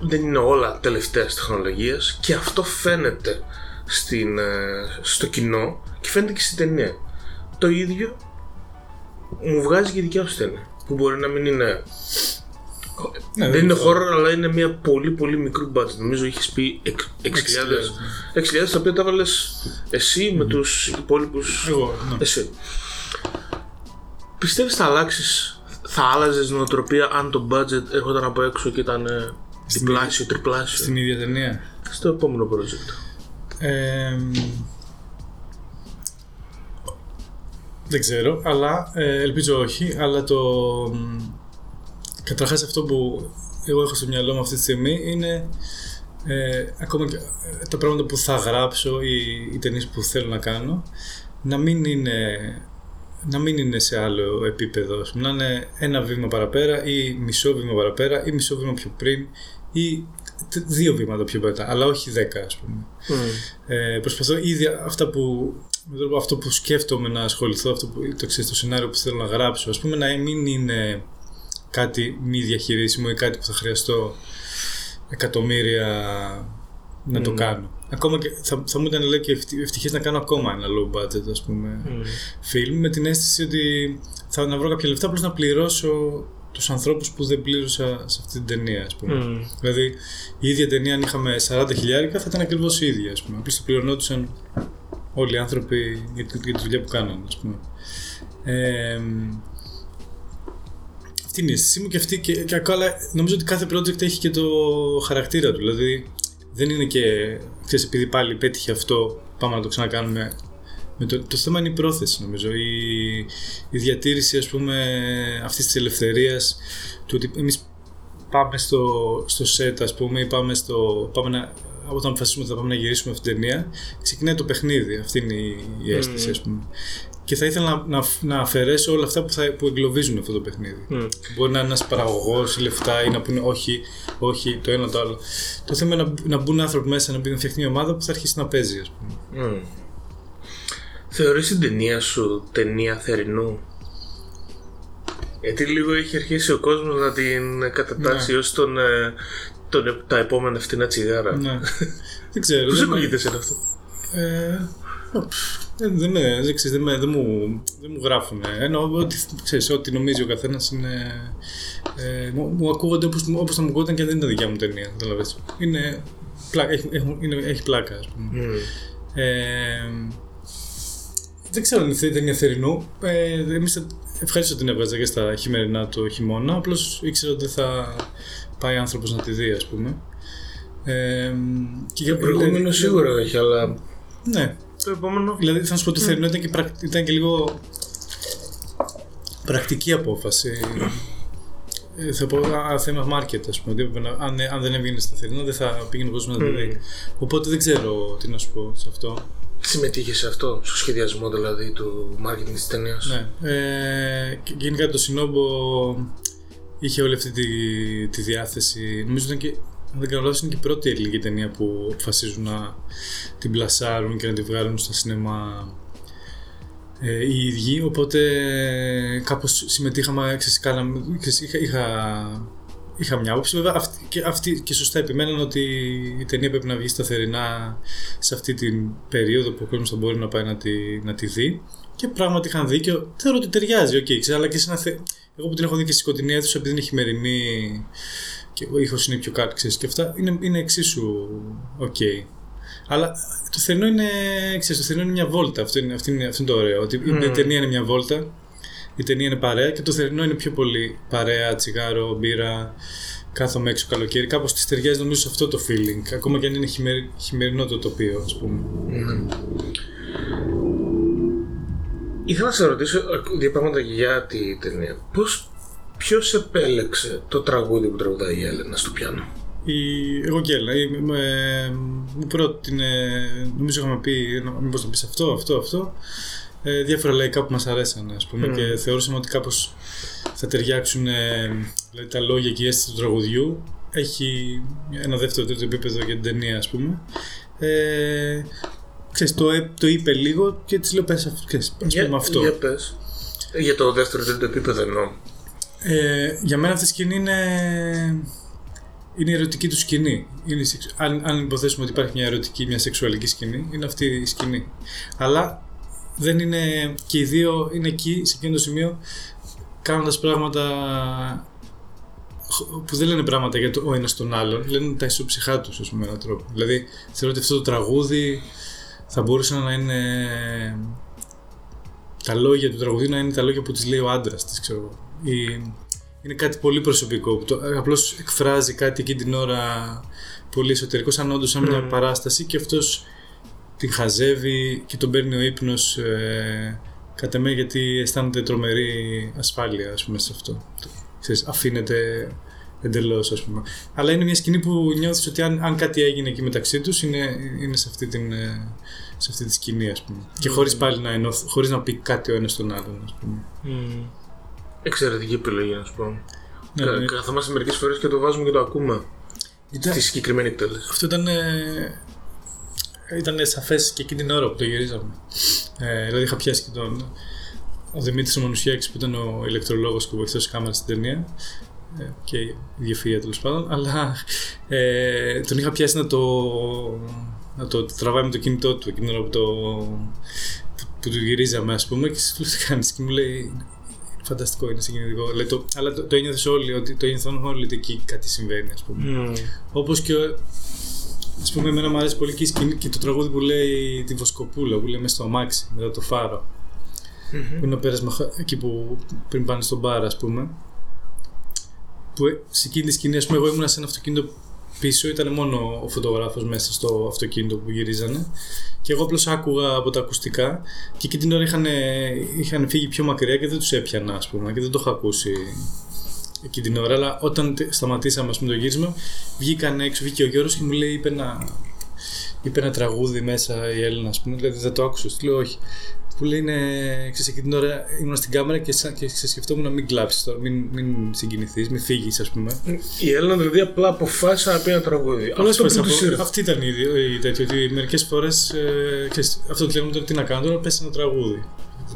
δεν είναι όλα τελευταίας τεχνολογίας και αυτό φαίνεται στην, ε, στο κοινό και φαίνεται και στην ταινία. Το ίδιο μου βγάζει και η δικιά σου ταινία που μπορεί να μην είναι Ναι, δεν είναι το- horror, αλλά είναι μια πολύ πολύ μικρού budget. Νομίζω είχες πει 6.000. 6.000 τα οποία τα έβαλες εσύ με τους υπόλοιπους. Εγώ, ναι. Εσύ. Πιστεύεις θα αλλάξεις, θα άλλαζες νοοτροπία αν το budget έρχονταν από έξω και ήταν ε, διπλάσιο, τριπλάσιο. Στην ίδια ταινία. Στο επόμενο project. Ε, δεν ξέρω, αλλά ε, ελπίζω όχι. Αλλά το. μ, Καταρχάς αυτό που εγώ έχω στο μυαλό μου αυτή τη στιγμή είναι ε, ακόμα και ε, τα πράγματα που θα γράψω ή οι ταινίες που θέλω να κάνω να μην είναι, να μην είναι σε άλλο επίπεδο. ας πούμε, Να είναι ένα βήμα παραπέρα ή μισό βήμα παραπέρα ή μισό βήμα πιο πριν ή τε- δύο βήματα πιο μετά, αλλά όχι δέκα ας πούμε. Ε, προσπαθώ ήδη αυτά που, με τον τρόπο αυτό που σκέφτομαι να ασχοληθώ, αυτό που, το, ξέρεις, το σενάριο που θέλω να γράψω, ας πούμε, να μην είναι κάτι μη διαχειρίσιμο ή κάτι που θα χρειαστώ εκατομμύρια να το κάνω. Ακόμα και θα, θα μου ήταν λέει και ευτυ- ευτυχής να κάνω ακόμα ένα low budget ας πούμε film με την αίσθηση ότι θα να βρω κάποια λεφτά απλώς να πληρώσω τους ανθρώπους που δεν πλήρωσα σε αυτή την ταινία ας πούμε. Δηλαδή η ίδια ταινία αν είχαμε 40 χιλιάρικα θα ήταν ακριβώς η ίδια ας πούμε. Απλώς θα πληρωνόντουσαν όλοι οι άνθρωποι για τη, για τη δουλειά που κάνανε ας πούμε. Ε, αυτή είναι η αίσθησή μου και αυτή και, και ακόμα νομίζω ότι κάθε project έχει και το χαρακτήρα του. Δηλαδή δεν είναι και ξέρεις, επειδή πάλι πέτυχε αυτό πάμε να το ξανακάνουμε. Με το, το θέμα είναι η πρόθεση νομίζω. Η, η διατήρηση ας πούμε αυτής της ελευθερίας του ότι εμείς πάμε στο, στο set ας πούμε ή πάμε στο πάμε να, όταν αποφασίσουμε ότι θα πάμε να γυρίσουμε αυτή την ταινία ξεκινάει το παιχνίδι. Αυτή είναι η, η αίσθηση ας πούμε και θα ήθελα να, να, να αφαιρέσω όλα αυτά που, θα, που εγκλωβίζουν αυτό το παιχνίδι. Μπορεί να είναι ένας παραγωγός ή λεφτά ή να πούνε όχι, όχι, το ένα το άλλο. Το θέμα είναι να, να μπουν άνθρωποι μέσα να φτιαχτεί μια ομάδα που θα αρχίσει να παίζει, ας πούμε. Mm. Θεωρείς την ταινία σου ταινία θερινού; Γιατί λίγο έχει αρχίσει ο κόσμος να την κατατάσσει ως τον, ε, τον, τα επόμενα φτηνά τσιγάρα. Ναι. δεν ξέρω. Πώς δεν, ακούγεται σε αυτό; ε, δεν, δεν, με- δεν, ξέρεις, δεν, με- δεν μου, δεν μου γράφουν. Ενώ ότι, ξέρεις, ό,τι νομίζει ο καθένας είναι... Ε, μου, μου ακούγονται όπως, όπως θα μου ακούγονταν και αν δεν είναι δικιά μου ταινία. καταλαβαίνεις. Είναι, πλάκα, έχει, έχουν- είναι, έχει πλάκα, ας πούμε. Ε, δεν ξέρω αν είναι ταινία θερινού. Ε, εμείς ευχαριστώ την έβγαζα και στα χειμερινά το χειμώνα. Απλώς ήξερα ότι θα πάει άνθρωπος να τη δει, ας πούμε. Ε, και για Το προηγούμενο σίγουρα έχει, αλλά Ναι. Το επόμενο. Δηλαδή θα σου πω το θερινό ήταν και, πρακ- ήταν και λίγο πρακτική απόφαση. Ε, θα πω α, θέμα market, ας πούμε. ότι έπρεπε να- αν, αν δεν έβγαινε στα θερινό, δεν θα πήγαινε ο κόσμος να τη δει. Οπότε δεν ξέρω τι να σου πω σε αυτό. Συμμετείχε σε αυτό, στο σχεδιασμό δηλαδή του marketing της ταινίας. Ναι. Ε, και γενικά το Σινόμπο είχε όλη αυτή τη, τη διάθεση. Νομίζω ήταν και, αν δεν κάνω λάθος, είναι και η πρώτη ελληνική ταινία που αποφασίζουν να την πλασάρουν και να τη βγάλουν στα σινεμά ε, οι ίδιοι. Οπότε ε, κάπως συμμετείχαμε, ξέρεις, κάναμε, ξέρεις, είχα, είχα, είχα μια άποψη. Βέβαια, αυτή, και, αυτή, και σωστά επιμέναν ότι η ταινία πρέπει να βγει σταθερινά σε αυτή την περίοδο που ο κόσμος θα μπορεί να πάει να τη, να τη δει. Και πράγματι είχαν δίκιο. Θεωρώ ότι ταιριάζει, οκ, okay, αλλά και σε ένα θε... Εγώ που την έχω δει και στη σκοτεινή αίθουσα, επειδή είναι χειμερινή και ο ήχος είναι πιο κάτω, ξέρεις, και αυτά είναι, είναι εξίσου οκ. Αλλά το θερινό είναι, ξέρεις, το θερινό είναι μια βόλτα. Αυτό είναι, αυτό είναι, αυτό είναι το ωραίο. Ότι η ταινία είναι μια βόλτα, η ταινία είναι παρέα και το θερινό είναι πιο πολύ παρέα, τσιγάρο, μπύρα, κάθομαι έξω καλοκαίρι. Κάπως της ταιριάζει νομίζω σε αυτό το feeling. Ακόμα και αν είναι χειμερι- χειμερινό το τοπίο, ας πούμε. Ήθελα να σε ρωτήσω ε, δύο πράγματα για τη ταινία. Πώς, ποιος επέλεξε το τραγούδι που τραγουδάει η Έλενα στο πιάνο; Η... Εγώ και έλα. η- με- Μου πρότεινε, νομίζω είχαμε πει, να- μήπως να πεις αυτό, αυτό, αυτό. Ε, διάφορα λαϊκά που μας αρέσαν, ας πούμε, και θεωρούσαμε ότι κάπως θα ταιριάξουν ε, δηλαδή, τα λόγια και η αίσθηση του τραγουδιού. Έχει ένα δεύτερο τρίτο επίπεδο για την ταινία, ας πούμε. Ε, ξέρεις, το, έ- το είπε λίγο και της λέω πες αυτό, ξέρεις, ας πούμε αυτό. Για πες. Ε, Για το δεύτερο τρίτο επίπεδο εννοώ. Ε, για μένα αυτή η σκηνή είναι, είναι η ερωτική του σκηνή. Είναι η σεξ- αν, αν υποθέσουμε ότι υπάρχει μια ερωτική, μια σεξουαλική σκηνή, είναι αυτή η σκηνή. Αλλά δεν είναι. και οι δύο είναι εκεί, σε εκείνο το σημείο, κάνοντας πράγματα χ- που δεν λένε πράγματα για το ο ένας τον άλλον, λένε τα ισοψυχά τους, ας πούμε, με έναν τρόπο. Δηλαδή, θεωρώ ότι αυτό το τραγούδι θα μπορούσε να είναι. Τα λόγια του τραγουδιού να είναι τα λόγια που τη λέει ο άντρας της, ξέρω εγώ. Ή- Είναι κάτι πολύ προσωπικό. που το- Απλώς εκφράζει κάτι εκείνη την ώρα πολύ εσωτερικό, σαν όντως σαν μια παράσταση και αυτός την χαζεύει και τον παίρνει ο ύπνος ε, κατά με γιατί αισθάνεται τρομερή ασφάλεια ας πούμε σε αυτό. Το- Ξέρεις, αφήνεται εντελώς ας πούμε. Αλλά είναι μια σκηνή που νιώθεις ότι αν, αν κάτι έγινε εκεί μεταξύ τους είναι, είναι σε, αυτή την, ε, σε αυτή τη σκηνή ας πούμε. Και χωρίς πάλι να, ενώθ, χωρίς να πει κάτι ο ένας στον άλλον ας πούμε. Μμμ. Εξαιρετική επιλογή, να σου πω. Ναι, Κα- ναι. Καθόμαστε μερικές φορές και το βάζουμε και το ακούμε. Ήταν- Στη συγκεκριμένη εκτέλεση. Αυτό ήταν, ε, ήταν σαφές και εκείνη την ώρα που το γυρίζαμε. Ε, δηλαδή είχα πιάσει και τον ο Δημήτρης ο Μανουσιάκης που ήταν ο ηλεκτρολόγος και ο βοηθός της κάμερας στην ταινία ε, και η διευθύντρια τέλος πάντων, αλλά ε, τον είχα πιάσει να το, να το τραβάει με το κινητό του εκείνη την ώρα που, το, που, που του γυρίζαμε ας πούμε και του τι κάνεις και μου λέει φανταστικό, είναι συγκινητικό. Λέει, το, αλλά το, το ένιωθες όλοι, ότι, το ένιωθαν όλοι ότι εκεί κάτι συμβαίνει ας πούμε. Μμμ. Όπως και. Α πούμε, εμένα μου αρέσει πολύ και, η σκηνή, και το τραγούδι που λέει τη Βοσκοπούλα, που λέει μέσα στο αμάξι, μετά το φαρο Που είναι ο πέρασμα χα- εκεί που πριν πάνε στον μπαρ, ας πούμε. Που ε, σε εκείνη τη σκηνή, ας πούμε, εγώ ήμουν σε ένα αυτοκίνητο πίσω, ήταν μόνο ο φωτογράφος μέσα στο αυτοκίνητο που γυρίζανε. Και εγώ απλώς άκουγα από τα ακουστικά και εκείνη την ώρα είχαν, είχαν φύγει πιο μακριά και δεν τους έπιανα, ας πούμε, και δεν το είχα ακούσει εκείνη την ώρα. Αλλά όταν τε- σταματήσαμε ας πούμε, το γύρισμα, βγήκαν έξω, βγήκε ο Γιώργος και μου λέει: Είπε ένα, είπε ένα τραγούδι μέσα η Έλληνα, ας πούμε. Δηλαδή δεν το άκουσα. Του λέω: Όχι. Που λέει: είναι, ξέρεις, εκείνη την ώρα ήμουν στην κάμερα και, σαν, και σε σκεφτόμουν να μην κλάψεις τώρα, μην, μην συγκινηθείς, μην φύγεις, ας πούμε. Η Έλληνα δηλαδή απλά αποφάσισε να πει ένα τραγούδι. Πολλές Αυτό φορές που από- της ήρθε. Αυτή ήταν η, η τέτοια, ότι μερικές φορές. Ε, ξέρεις, αυτό που λέμε τώρα τι να κάνω τώρα, πέσει ένα τραγούδι.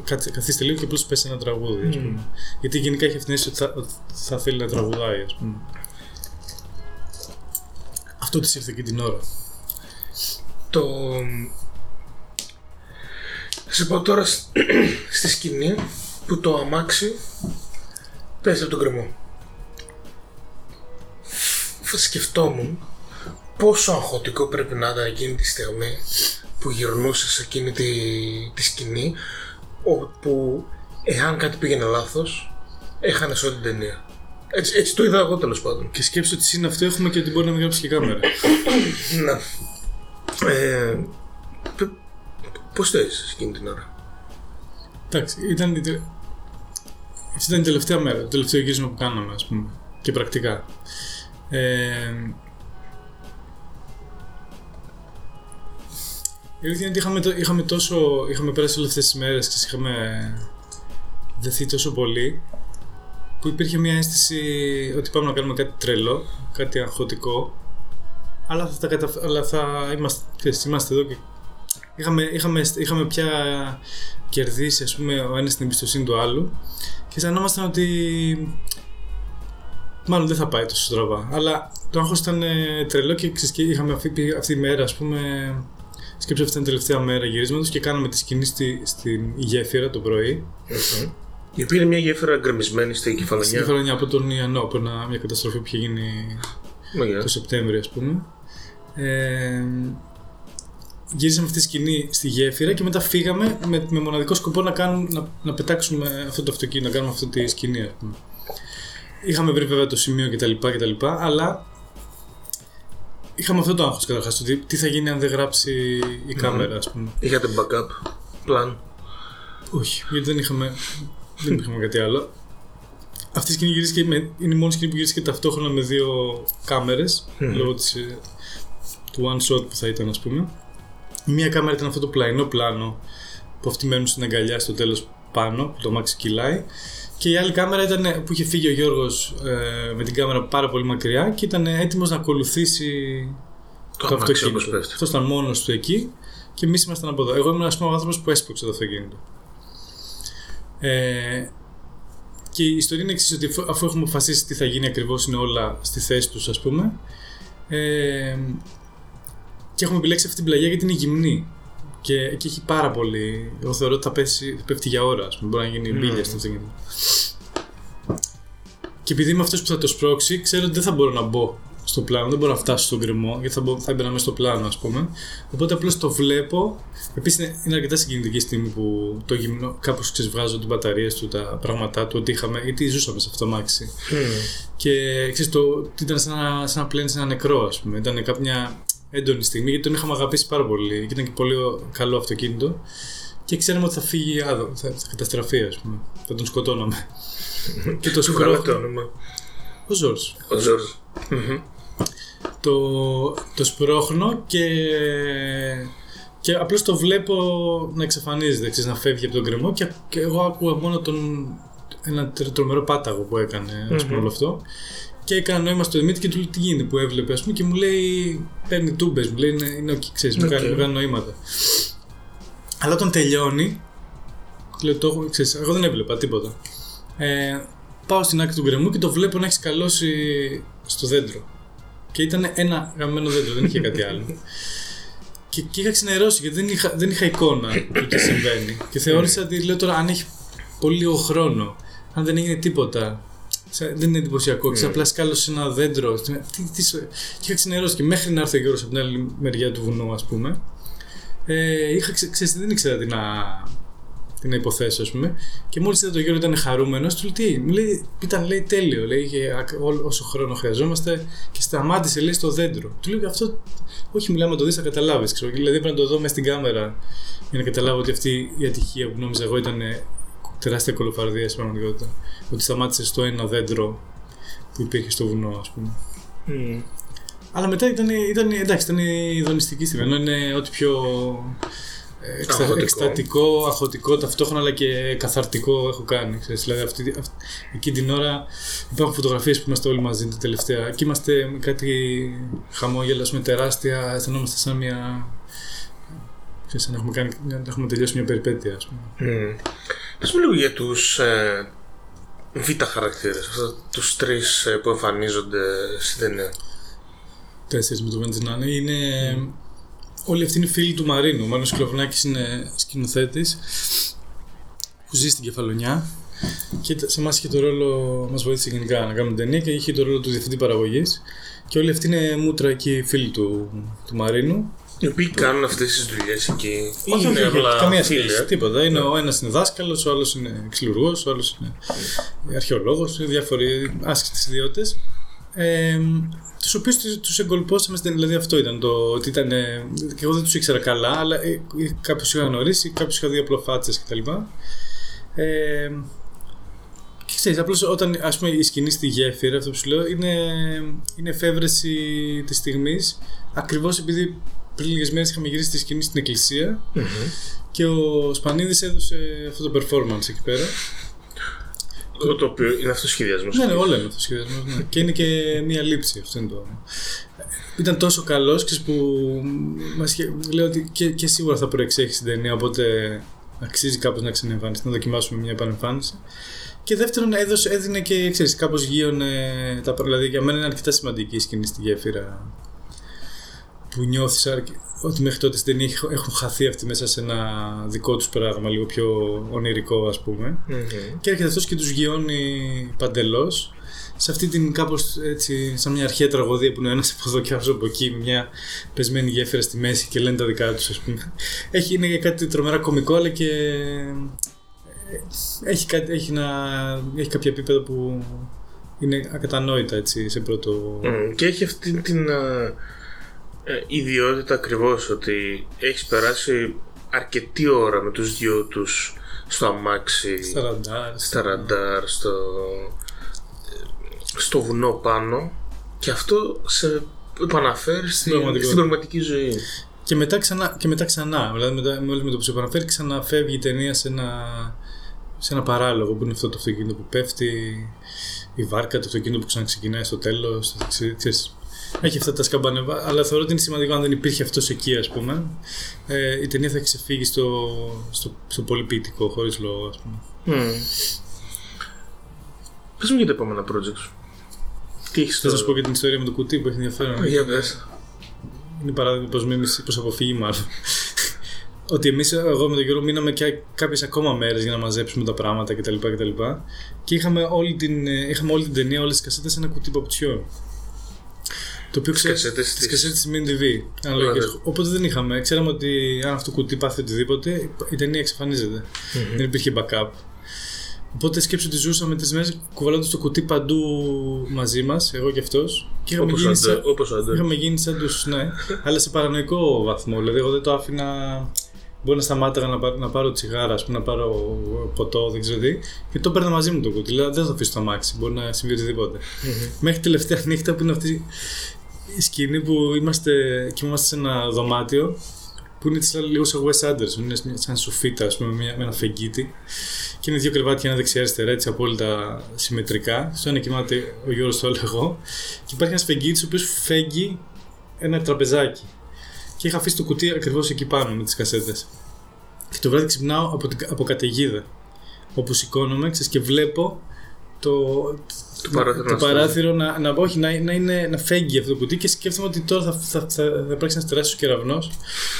Κάτσε- Καθίστε λίγο και απλώς πέσει ένα τραγούδι, ας πούμε. Γιατί γενικά έχει αυτήν την αίσθηση ότι θα, ότι θα θέλει να τραγουδάει, ας πούμε. Αυτό της ήρθε και την ώρα. Το... Θα σε πω τώρα σ- [clears throat] στη σκηνή που το αμάξι πέσει από τον κρεμό. Φ- Σκεφτόμουν πόσο αγχωτικό πρέπει να ήταν εκείνη τη στιγμή που γυρνούσε σε εκείνη τη, τη σκηνή όπου εάν κάτι πήγαινε λάθος έχανε όλη την ταινία. Έτσι, έτσι το είδα εγώ τέλος πάντων. Και σκέψω ότι συν αυτό έχουμε και ότι μπορεί να μην γράψεις και κάμερα. [clears throat] Ναι. Ε, π- πώς το έζησες εκείνη την ώρα; Εντάξει, ήταν. η τε- Αυτή ήταν η τελευταία μέρα, το τελευταίο γύρισμα που κάναμε, ας πούμε. Και πρακτικά. Ε, η αλήθεια είναι ότι είχαμε, το- είχαμε τόσο. Είχαμε πέρασει όλες αυτές τις μέρες και είχαμε δεθεί τόσο πολύ που υπήρχε μια αίσθηση ότι πάμε να κάνουμε κάτι τρελό, κάτι αγχωτικό. Αλλά θα, τα καταφ... αλλά θα είμαστε, ξέρεις, είμαστε εδώ και είχαμε, είχαμε, είχαμε πια κερδίσει ας πούμε, ο ένας την εμπιστοσύνη του άλλου και αισθανόμασταν ότι μάλλον δεν θα πάει τόσο στραβά. Αλλά το άγχος ήταν ε, τρελό και, ξέρεις, και είχαμε αυτή, αυτή η μέρα, ας πούμε, σκέψω αυτή την τελευταία μέρα γυρίσματος και κάναμε τη σκηνή στη, στην γέφυρα το πρωί. Η οποία είναι μια γέφυρα γκρεμισμένη στη Στην κεφαλονιά. κεφαλονιά από τον Ιαννό, από ένα- μια καταστροφή που είχε γίνει Μαγιά. το Σεπτέμβριο, ας πούμε. Ε, γύρισαμε αυτή τη σκηνή στη γέφυρα και μετά φύγαμε με, με μοναδικό σκοπό να, κάνουμε, να, να πετάξουμε αυτό το αυτοκίνητο, να κάνουμε αυτή τη σκηνή, ας πούμε. Είχαμε βρει βέβαια το σημείο κτλ. κτλ αλλά είχαμε αυτό το άγχος καταρχάς, το τι, τι θα γίνει αν δεν γράψει η κάμερα, ας πούμε. Είχατε backup plan. Όχι, γιατί δεν είχαμε, δεν είχαμε κάτι άλλο. Αυτή η σκηνή γυρίστηκε με, είναι η μόνη σκηνή που γυρίστηκε ταυτόχρονα με δύο κάμερες, λόγω της, ε, του one shot που θα ήταν ας πούμε. Η μία κάμερα ήταν αυτό το πλαϊνό πλάνο που αυτοί μένουν στην αγκαλιά στο τέλος πάνω, που το μάξι κυλάει. Και η άλλη κάμερα ήταν ε, που είχε φύγει ο Γιώργος ε, με την κάμερα πάρα πολύ μακριά και ήταν έτοιμος να ακολουθήσει Το, το αμάξι αυτοκίνητο. όπως πέφτει. Αυτός ήταν μόνος του εκεί και εμείς ήμασταν από εδώ. Εγώ ήμουν ας πούμε, ο άνθρωπος που έσπρωξε το αυτοκίνητο. Ε, και η ιστορία είναι εξής: ότι αφού- αφού έχουμε αποφασίσει τι θα γίνει ακριβώς, είναι όλα στη θέση τους, ας πούμε. Ε, και έχουμε επιλέξει αυτή την πλαγιά γιατί είναι γυμνή. Και, και έχει πάρα πολύ. Εγώ θεωρώ ότι θα, πέσει, θα πέφτει για ώρα, ας πούμε. Μπορεί να γίνει μπίλια στο αυτοκίνητο. Και επειδή είμαι αυτός που θα το σπρώξει, ξέρω ότι δεν θα μπορώ να μπω στο πλάνο, δεν μπορώ να φτάσω στον κρεμό, γιατί θα, μπω, θα έμπαινα μέσα στο πλάνο, ας πούμε. Οπότε απλώς το βλέπω. Επίσης είναι, είναι αρκετά συγκινητική στιγμή που το γυμνό κάπως ξεσβγάζω τις μπαταρίες του, τα πράγματά του, ότι είχαμε, γιατί ζούσαμε σε αυτό το αμάξι. Και ξέρεις, το ήταν σαν να, σαν να πλένεις ένα νεκρό, ας πούμε. Ήταν κάποια έντονη στιγμή, γιατί τον είχαμε αγαπήσει πάρα πολύ. Και ήταν και πολύ καλό αυτοκίνητο. Και ξέραμε ότι θα φύγει άδο, θα, θα καταστραφεί, ας πούμε. Θα τον σκοτώναμε. [laughs] και το Σου βγάλα το σπρώχνω. όνομα. Ο Ζόρς. Ο Ζόρζ. το, το σπρώχνω και, και απλώς το βλέπω να εξαφανίζεται, ξέρεις, να φεύγει από τον κρεμό και, και εγώ άκουγα μόνο τον, ένα τρο- τρομερό πάταγο που έκανε ας πούμε, όλο αυτό και έκανα νόημα στο Δημήτρη και του λέω τι γίνεται που έβλεπε ας πούμε, και μου λέει παίρνει τούμπες, μου λέει είναι, είναι οκ, ξέρεις, μου, κάνει, Οκ. μου κάνει νοήματα. Αλλά όταν τελειώνει, λέω το έχω, ξέρεις, εγώ δεν έβλεπα τίποτα. Ε, πάω στην άκρη του γκρεμού και το βλέπω να έχει σκαλώσει στο δέντρο. Και ήταν ένα γαμμένο δέντρο, δεν είχε κάτι [laughs] άλλο. Και, και είχα ξενερώσει γιατί δεν είχα, δεν είχα εικόνα του τι συμβαίνει. Και θεώρησα ότι λέω τώρα αν έχει πολύ λίγο χρόνο, αν δεν έγινε τίποτα. Σαν- Δεν είναι εντυπωσιακό. Ξέρω, απλά σκάλωσε ένα δέντρο. Τι, τι, σου- και είχα ξενερώσει και μέχρι να έρθει ο Γιώργος από την άλλη μεριά του βουνού, ας πούμε. Ε, είχα, ξε, ξέρεις, δεν ήξερα τι να, τι να υποθέσω, ας πούμε. Και μόλις είδα τον Γιώργο ήταν χαρούμενος, του λέει τι, μου λέει, ήταν λέει τέλειο, λέει, είχε ακ- ό- όσο χρόνο χρειαζόμαστε και σταμάτησε λέει στο δέντρο. Του λέω αυτό, όχι μιλάμε να το δεις, θα καταλάβεις. Δηλαδή πρέπει να το δω μέσα στην κάμερα για να καταλάβω ότι αυτή η ατυχία που νόμιζα εγώ ήταν ε, τεράστια κολοφαρδία στην πραγματικότητα. Ότι σταμάτησε στο ένα δέντρο που υπήρχε στο βουνό, ας πούμε. Αλλά μετά ήταν, ήταν, εντάξει, ήταν ειδονιστική στιγμή. Ενώ είναι ό,τι πιο ε, εξτα, Αγχωτικό. εκστατικό, αχωτικό ταυτόχρονα αλλά και καθαρτικό έχω κάνει. Ξέρεις. Δηλαδή αυτή, αυτή, εκείνη την ώρα υπάρχουν φωτογραφίες που είμαστε όλοι μαζί την τελευταία και είμαστε με κάτι χαμόγελα, με τεράστια, αισθανόμαστε σαν μια... Ξέρεις, σαν να έχουμε, κάνει, να έχουμε τελειώσει μια περιπέτεια, ας πούμε. Mm. Πες μου λίγο για τους ε, β' χαρακτήρες, αυτά τους τρεις ε, που εμφανίζονται στην ταινία. τέσσερις με το Βεντζινάνε είναι. Όλοι αυτοί είναι φίλοι του Μαρίνου. Ο Μαρίνος Κλωβνάκης είναι σκηνοθέτης που ζει στην Κεφαλονιά και σε εμάς είχε το ρόλο, μας βοήθησε γενικά να κάνουμε ταινία και είχε το ρόλο του διευθυντή παραγωγής και όλοι αυτοί είναι μούτρα εκεί φίλοι του, του Μαρίνου. Οι οποίοι κάνουν αυτές τις δουλειές εκεί. ή Όχι, είναι όχι, όχι, απλά καμία φίλοι, σχέση. ε; Τίποτα. Είναι, ο ένας είναι δάσκαλος, ο άλλος είναι ξυλουργός, ο άλλος είναι αρχαιολόγος, διάφοροι άσχετες ιδιότητες. Ε, τους οποίους τους εγκολπώσαμε στην δηλαδή αυτό ήταν το ότι ήταν. ε, και εγώ δεν τους ήξερα καλά, αλλά ε, κάποιους είχα γνωρίσει, κάποιους είχα δει απλό φάτσες κτλ. Ε, και ξέρεις, απλώς όταν ας πούμε η σκηνή στη γέφυρα, αυτό που σου λέω, είναι, είναι εφεύρεση της στιγμής, ακριβώς επειδή πριν λίγες μέρες είχαμε γυρίσει τη σκηνή στην εκκλησία και ο Σπανίδης έδωσε αυτό το performance εκεί πέρα. Το, το οποίο είναι αυτοσχεδιασμός. Ναι, ναι, όλα είναι αυτοσχεδιασμό. Ναι. και είναι και μία λήψη. Αυτό είναι το. Ήταν τόσο καλός που μας λέω ότι και, και σίγουρα θα προεξέχει την ταινία. Οπότε αξίζει κάπως να ξανεμφανιστεί, να δοκιμάσουμε μια επανεμφάνιση. Και δεύτερον, έδωσε, έδινε και ξέρεις, κάπως γύρωνε τα πράγματα. Δηλαδή για μένα είναι αρκετά σημαντική η σκηνή στη γέφυρα. Που νιώθεις ότι μέχρι τότε στην ταινία έχουν χαθεί αυτοί μέσα σε ένα δικό τους πράγμα, λίγο πιο ονειρικό, ας πούμε. Μμμ. Και έρχεται αυτός και τους γιώνει παντελώς. Σε αυτή την κάπως έτσι, σαν μια αρχαία τραγωδία που είναι ο ένας από εδώ και άλλος από εκεί, μια πεσμένη γέφυρα στη μέση και λένε τα δικά τους, ας πούμε. Έχει, είναι κάτι τρομερά κωμικό, αλλά και. ε, Έχει, κάτι, έχει, ένα, έχει κάποια επίπεδα που είναι ακατανόητα έτσι σε πρώτο. Μμ, Και έχει αυτή την ε, ε, ιδιότητα ακριβώς ότι έχεις περάσει αρκετή ώρα με τους δυο τους στο αμάξι, Στα ραντάρ. στα ραντάρ, στο, στο βουνό πάνω και αυτό σε επαναφέρει στην, πραγματικότητα. στην πραγματική ζωή. Και μετά ξανά. Και μετά ξανά. Δηλαδή, μετά, μόλις με το που σε επαναφέρει, ξαναφεύγει η ταινία σε ένα, σε ένα παράλογο που είναι αυτό το αυτοκίνητο που πέφτει, η βάρκα, το αυτοκίνητο που ξαναξεκινάει στο τέλος. Έχει αυτά τα σκαμπανεβά, αλλά θεωρώ ότι είναι σημαντικό αν δεν υπήρχε αυτός εκεί, ας πούμε. Ε, η ταινία θα έχει ξεφύγει στο, στο, στο πολύ ποιητικό, χωρίς λόγο, ας πούμε. Mm. Πες μου για τα επόμενα project σου. Τι έχεις Θα στο... σας πω και την ιστορία με το κουτί που έχει ενδιαφέρον. Για πες. Είναι παράδειγμα προς, μίμηση, προς αποφύγη μάλλον. [laughs] ότι εμείς, εγώ με τον Γιώργο, μείναμε και κάποιες ακόμα μέρες για να μαζέψουμε τα πράγματα κτλ. Και, και, και είχαμε, όλη την, ε, είχαμε όλη την ταινία, όλες τις κασέτες σε ένα κουτί παπουτσιών. Το οποίο ξέρω. κασέτες Τις της- κασέτε τη Min TV. αναλογικές. Ωραία. Οπότε δεν είχαμε. Ξέραμε ότι αν αυτό το κουτί πάθει οτιδήποτε, η ταινία εξαφανίζεται. Δεν υπήρχε backup. Οπότε σκέψω ότι ζούσαμε τι μέρες κουβαλώντας το κουτί παντού μαζί μας, εγώ και αυτός. Και είχαμε Όπως γίνει, ο σαν, Αντέ- όπως ο Αντέ. είχαμε γίνει σαν του. Ναι, [laughs] αλλά σε παρανοϊκό βαθμό. Δηλαδή, εγώ δεν το άφηνα. Μπορεί να σταμάταγα να πάρω, να πάρω τσιγάρα, ας πούμε, να πάρω ποτό, δεν ξέρω τι. Και το παίρνα μαζί μου το κουτί. Δηλαδή, δεν θα το αφήσω στο αμάξι. Μπορεί να συμβεί οτιδήποτε. Μέχρι τελευταία νύχτα που είναι αυτή η σκηνή που είμαστε, κοιμόμαστε σε ένα δωμάτιο που είναι σαν λίγο σαν Wes Anderson, είναι σαν σοφίτα, ας πούμε, με, με ένα φεγγίτι. Και είναι δύο κρεβάτια, ένα δεξιά-αριστερά, έτσι απόλυτα συμμετρικά. Στο ένα κοιμάται ο Γιώργος, στο άλλο εγώ. Και υπάρχει ένας φεγγίτης, ο οποίος φέγγει ένα τραπεζάκι. Και είχα αφήσει το κουτί ακριβώς εκεί πάνω με τις κασέτες. Και το βράδυ ξυπνάω από, την, από καταιγίδα. Όπου σηκώνομαι, ξέρεις, και βλέπω το, Το παράθυρο το να παράθυρο να, να, όχι, να, να, είναι, να φέγγει αυτό το κουτί και σκέφτομαι ότι τώρα θα, θα, θα, θα υπάρξει ένα τεράστιο κεραυνός.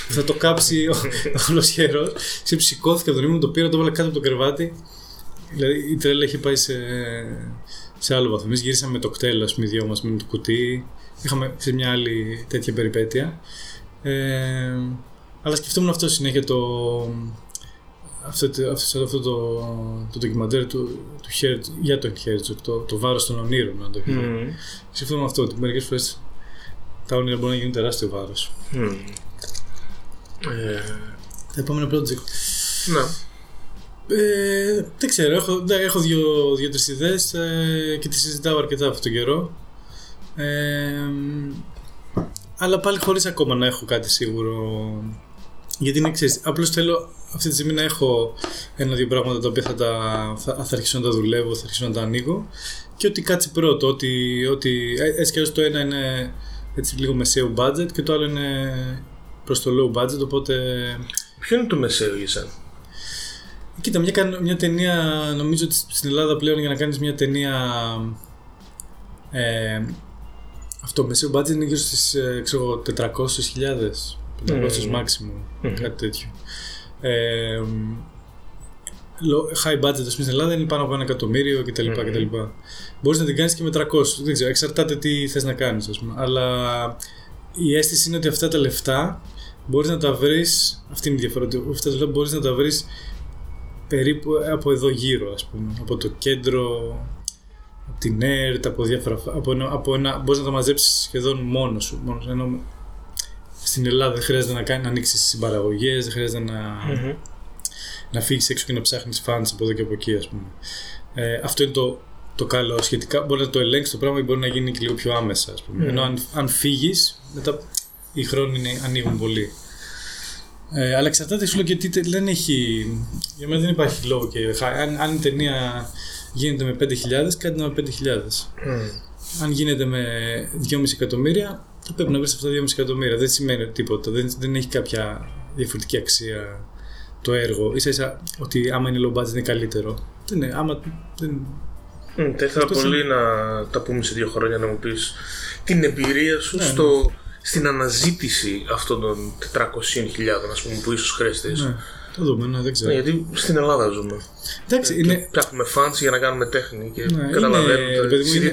θα το κάψει ο [laughs] ολοσχερό. Σε σηκώθηκα από τον ήμουν, το πήρα, το έβαλα κάτω από το κρεβάτι. Δηλαδή η τρέλα είχε πάει σε, σε άλλο βαθμό. Εμείς γυρίσαμε με το κτέλ, ας πούμε, οι δυο μας με το κουτί. Είχαμε σε μια άλλη τέτοια περιπέτεια. Ε, αλλά σκεφτόμουν αυτό συνέχεια το, αυτό, το- αυτό, αυτό το, το ντοκιμαντέρ του, του Herzog, για τον Herzog, το, το βάρος των ονείρων. Να το πει. Μμμ. Σκεφτόμουν αυτό, ότι μερικές φορές τα όνειρα μπορεί να γίνουν τεράστιο βάρος. Μμμ. Ε, Τα επόμενα project. ναι. Ε, δεν ξέρω, έχω, ναι, έχω δύο, δύο-τρεις ιδέες ε, και τις συζητάω αρκετά αυτόν τον καιρό. Ε, αλλά πάλι χωρίς ακόμα να έχω κάτι σίγουρο. Γιατί είναι ξέρεις, απλώς θέλω αυτή τη στιγμή να έχω ένα-δύο πράγματα τα οποία θα, τα, θα, θα αρχίσω να τα δουλεύω, θα αρχίσω να τα ανοίγω και ότι κάτσει πρώτο, ότι, ότι ε, έτσι κι αλλιώς το ένα είναι έτσι λίγο μεσαίο budget και το άλλο είναι προς το low budget, οπότε Ποιο είναι το μεσαίο για εσένα. Κοίτα, μια, καν- μια ταινία, νομίζω ότι στην Ελλάδα πλέον για να κάνεις μια ταινία ε, αυτό, μεσαίο budget είναι γύρω στις, ε, ξέρω εγώ, 400.000, 500 Μμμ. maximum, κάτι τέτοιο. Ε, lo- high budget, ας πούμε, στην Ελλάδα είναι πάνω από ένα εκατομμύριο κτλ. Μμμ. κτλ. Μπορείς να την κάνεις και με 300, δεν ξέρω, εξαρτάται τι θες να κάνεις, ας πούμε. Αλλά η αίσθηση είναι ότι αυτά τα λεφτά μπορείς να τα βρεις, αυτή είναι η διαφορά, ότι αυτά τα λεφτά μπορείς να τα βρεις περίπου από εδώ γύρω, ας πούμε. Από το κέντρο, από την ΕΡΤ, από διάφορα. Από ένα, από ένα, μπορείς να τα μαζέψεις σχεδόν μόνος σου. Μόνος, ενώ στην Ελλάδα δεν χρειάζεται να, κάνει, να ανοίξεις συμπαραγωγές, δεν χρειάζεται να, Μμμ. να φύγεις έξω και να ψάχνεις fans από εδώ και από εκεί, ας πούμε. Ε, αυτό είναι το, το καλό σχετικά. Μπορεί να το ελέγξεις το πράγμα ή μπορεί να γίνει και λίγο πιο άμεσα, ας πούμε. Μμμ. Ενώ αν, αν φύγεις, μετά οι χρόνοι είναι, ανοίγουν πολύ. Ε, αλλά εξαρτάται σου λέω και τι τε- δεν έχει. Για μένα δεν υπάρχει λόγο και χα- αν, αν η ταινία γίνεται με 5.000, κάντε με 5.000. Αν γίνεται με 2,5 εκατομμύρια, θα πρέπει να βρει αυτά τα 2,5 εκατομμύρια. Δεν σημαίνει τίποτα. Δεν, δεν έχει κάποια διαφορετική αξία το έργο. σα ίσα ότι άμα είναι low budget είναι καλύτερο. Δεν είναι. Άμα, δεν, Μμ, Θα ήθελα Αυτό πολύ είναι- να τα πούμε σε δύο χρόνια να μου πεις την εμπειρία σου Ναι, στο, στην αναζήτηση αυτών των 400.000 ας πούμε που ίσως χρειαστείς. ναι, το δούμε, ναι, δεν ξέρω. Ναι, γιατί στην Ελλάδα ζούμε. Εντάξει, Και είναι, ψάχνουμε fans για να κάνουμε τέχνη και Ναι, καταλαβαίνουμε είναι, παιδί τις μου,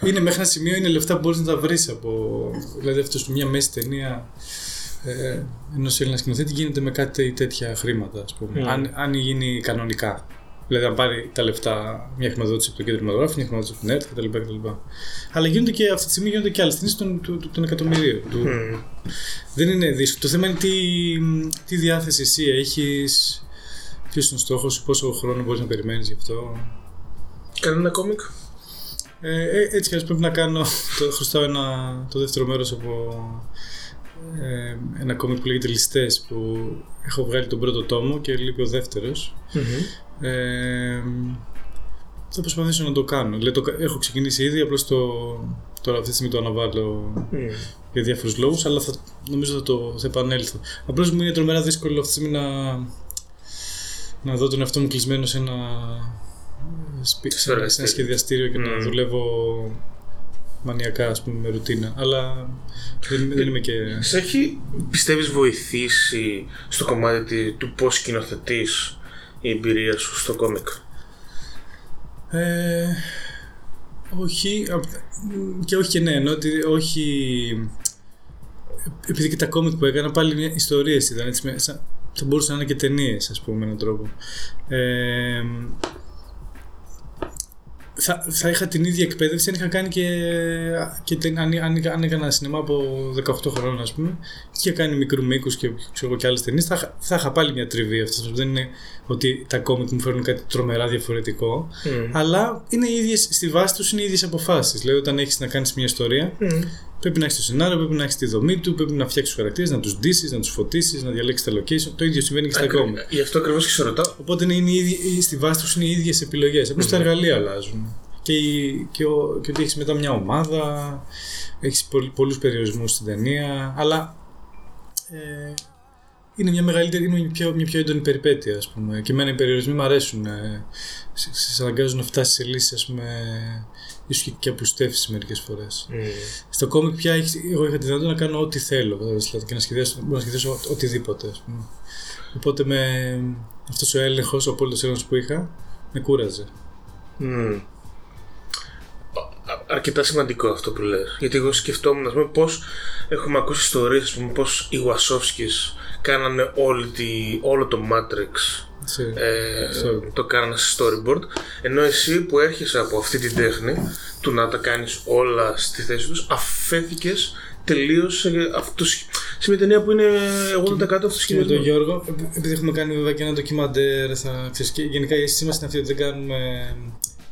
είναι- ιδιαιτερότητες. είναι μέχρι ένα σημείο είναι λεφτά που μπορείς να τα βρεις από. Δηλαδή, αυτός που μια μέση ταινία ε, ενός Έλληνα σκηνοθέτη γίνεται με κάτι τέτοια χρήματα, ας πούμε. Mm. Αν, αν γίνει κανονικά. Δηλαδή, αν πάρει τα λεφτά μια χρηματοδότηση από το κέντρο δημογράφου, μια χρηματοδότηση από την ΕΡΤ κτλ. κτλ. Αλλά γίνονται και αυτή τη στιγμή γίνονται και άλλες ταινίες των, των, των, των εκατομμυρίων. Του, Μμ. Δεν είναι δύσκολο. Το θέμα είναι τι, τι διάθεση εσύ έχεις, ποιος είναι ο στόχος σου, πόσο χρόνο μπορείς να περιμένεις γι' αυτό. Κανένα κόμικ. Ε, ε, έτσι κι αλλιώς πρέπει να κάνω, το, χρωστάω ένα, το δεύτερο μέρος από ε, ένα κόμικ που λέγεται Ληστές που έχω βγάλει τον πρώτο τόμο και λείπει ο δεύτερος. Ε, θα προσπαθήσω να το κάνω. Δηλαδή, το, κα- έχω ξεκινήσει ήδη, απλώς το, τώρα αυτή τη στιγμή το αναβάλω Μμ. για διάφορους λόγους, αλλά θα, νομίζω θα το θα επανέλθω. Απλώς μου είναι τρομερά δύσκολο αυτή τη στιγμή να, να δω τον εαυτό μου κλεισμένο σε ένα, σπι- σε ένα, σε ένα εργαστήριο. σχεδιαστήριο και να Μμμ. δουλεύω μανιακά, ας πούμε, με ρουτίνα. Αλλά δεν, δεν είμαι και... Σε έχει, πιστεύεις, βοηθήσει στο κομμάτι του πώς σκηνοθετείς η εμπειρία σου στο κόμικ; Ε, όχι, απ- μ, και όχι και ναι, ενώ ότι όχι... Επειδή και τα κόμικ που έκανα πάλι μια ιστορίες ήταν έτσι, με- σαν- θα μπορούσαν να είναι και ταινίες, ας πούμε, με έναν τρόπο. Ε, θα, θα είχα την ίδια εκπαίδευση αν είχα κάνει και, και τε- αν, αν, αν έκανα σινεμά από 18 χρόνων, ας πούμε, και είχα κάνει μικρού μήκους και, ξέρω εγώ και άλλες ταινίες, θα, είχα- θα είχα πάλι μια τριβή αυτή. Δεν είναι ότι τα κόμικ μου φέρνουν κάτι τρομερά διαφορετικό, αλλά είναι οι ίδιες, στη βάση τους είναι οι ίδιες αποφάσεις. Δηλαδή, όταν έχεις να κάνεις μια ιστορία, πρέπει να έχει το σενάριο, πρέπει να έχει τη δομή του, πρέπει να φτιάξει του χαρακτήρε, να του ντύσει, να του φωτίσει, να διαλέξει τα location. Το ίδιο συμβαίνει και στα Ακρι- κόμικ. Γι' αυτό ακριβώ και σε ρωτάω. Οπότε είναι, είναι οι ίδιοι- στη βάση του είναι οι ίδιε επιλογέ. Απλώ τα εργαλεία αλλάζουν. Και, η- και, ο, και ότι έχει μετά μια ομάδα, έχει πολλού περιορισμού στην ταινία, αλλά ε, είναι μια μεγαλύτερη, είναι μια πιο, μια πιο έντονη περιπέτεια, ας πούμε. Και εμένα οι περιορισμοί μου αρέσουν. Ε, σε, σε αναγκάζουν να φτάσεις σε λύσεις, ας πούμε, ίσως και, και απλουστεύσεις μερικές φορές. Στο κόμικ πια έχεις, εγώ είχα τη δυνατότητα να κάνω ό,τι θέλω δηλαδή, και να σχεδιάσω, μπορώ να σχεδιάσω ο- οτιδήποτε. Ας πούμε. Οπότε με αυτός ο έλεγχος, ο απόλυτος έλεγχος που είχα, με κούραζε. Μμμ. Α- αρκετά σημαντικό αυτό που λες. Γιατί εγώ σκεφτόμουν, ας πούμε, πώς έχουμε ακούσει ιστορίες, ας πούμε, πώς οι Wachowskis κάνανε όλη τη, όλο το Matrix Σε, ε, Sorry. το κάνανε σε storyboard ενώ εσύ που έρχεσαι από αυτή την τέχνη του να τα κάνεις όλα στη θέση τους αφέθηκες τελείως σε, αυτό, σε μια ταινία που είναι 80% και με τον αυτοσχεδιασμό. Γιώργο, επει- επειδή έχουμε κάνει βέβαια και ένα ντοκιμαντέρ, θα, ξέρεις, και γενικά η αίσθησή μας είναι αυτή ότι δεν κάνουμε,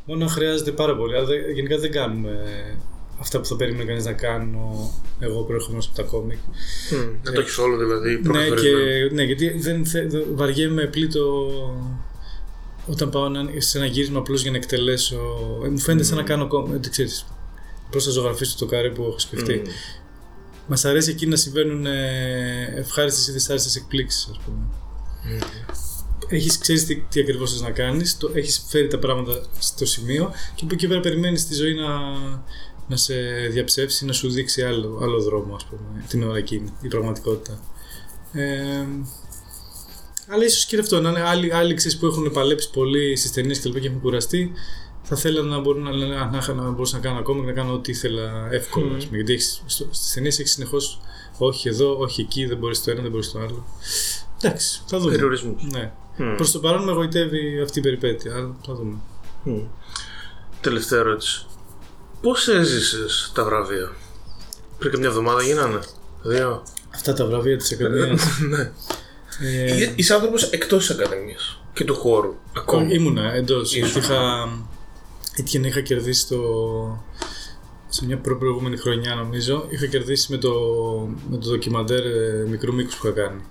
μόνο αν χρειάζεται πάρα πολύ, αλλά δεν- γενικά δεν κάνουμε αυτά που θα περίμενε κανείς να κάνω εγώ προερχόμενος από τα κόμικ. Μμ, να το έχεις όλο δηλαδή Ναι, προκαθορισμένο. και, ναι, γιατί δεν, θε, δεν- βαριέμαι πλήτω όταν πάω να, σε ένα γύρισμα απλώς για να εκτελέσω. Ε, μου φαίνεται σαν να κάνω κόμμα. Δεν ξέρεις. Πώς θα ζωγραφίσω το καρέ που έχω σκεφτεί. Μμ. Μας αρέσει εκεί να συμβαίνουν ε, ευχάριστες ή δυσάρεστες εκπλήξεις, ας πούμε. Έχεις, ξέρεις τι, τι ακριβώς θες να κάνεις, το, έχεις φέρει τα πράγματα στο σημείο και από εκεί πέρα περιμένεις τη ζωή να, να σε διαψεύσει, να σου δείξει άλλο, άλλο δρόμο, ας πούμε, την ώρα εκείνη, η πραγματικότητα. Ε, αλλά ίσως και αυτό, να είναι άλλοι, άλλοι ξέρεις, που έχουν παλέψει πολύ στις ταινίες και, λοιπά και έχουν κουραστεί, θα θέλανε να μπορούν να λένε «Α, να, είχα- να μπορούσα να κάνω ακόμα και να κάνω ό,τι ήθελα εύκολα. ας πούμε, γιατί έχεις, στο, στις ταινίες έχεις συνεχώς όχι εδώ, όχι εκεί, δεν μπορείς το ένα, δεν μπορείς το άλλο. Εντάξει, θα δούμε. Περιορισμούς. Ναι. Μμ. Προς το παρόν με εγωιτεύει αυτή η περιπέτεια, αλλά θα δούμε. Μμ. Τελευταία ερώτηση. Πώς έζησες τα βραβεία; Πριν καμιά εβδομάδα γίνανε. Δύο. Αυτά τα βραβεία της Ακαδημίας. [laughs] ναι. ε, Είσαι άνθρωπος εκτός της Ακαδημίας και του χώρου. Ακόμα. ήμουνα εντός, Ήσουν. γιατί είχα, έτυχε να είχα κερδίσει το, σε μια προ- προηγούμενη χρονιά νομίζω, είχα κερδίσει με το, με το ντοκιμαντέρ ε, μικρού μήκους που είχα κάνει.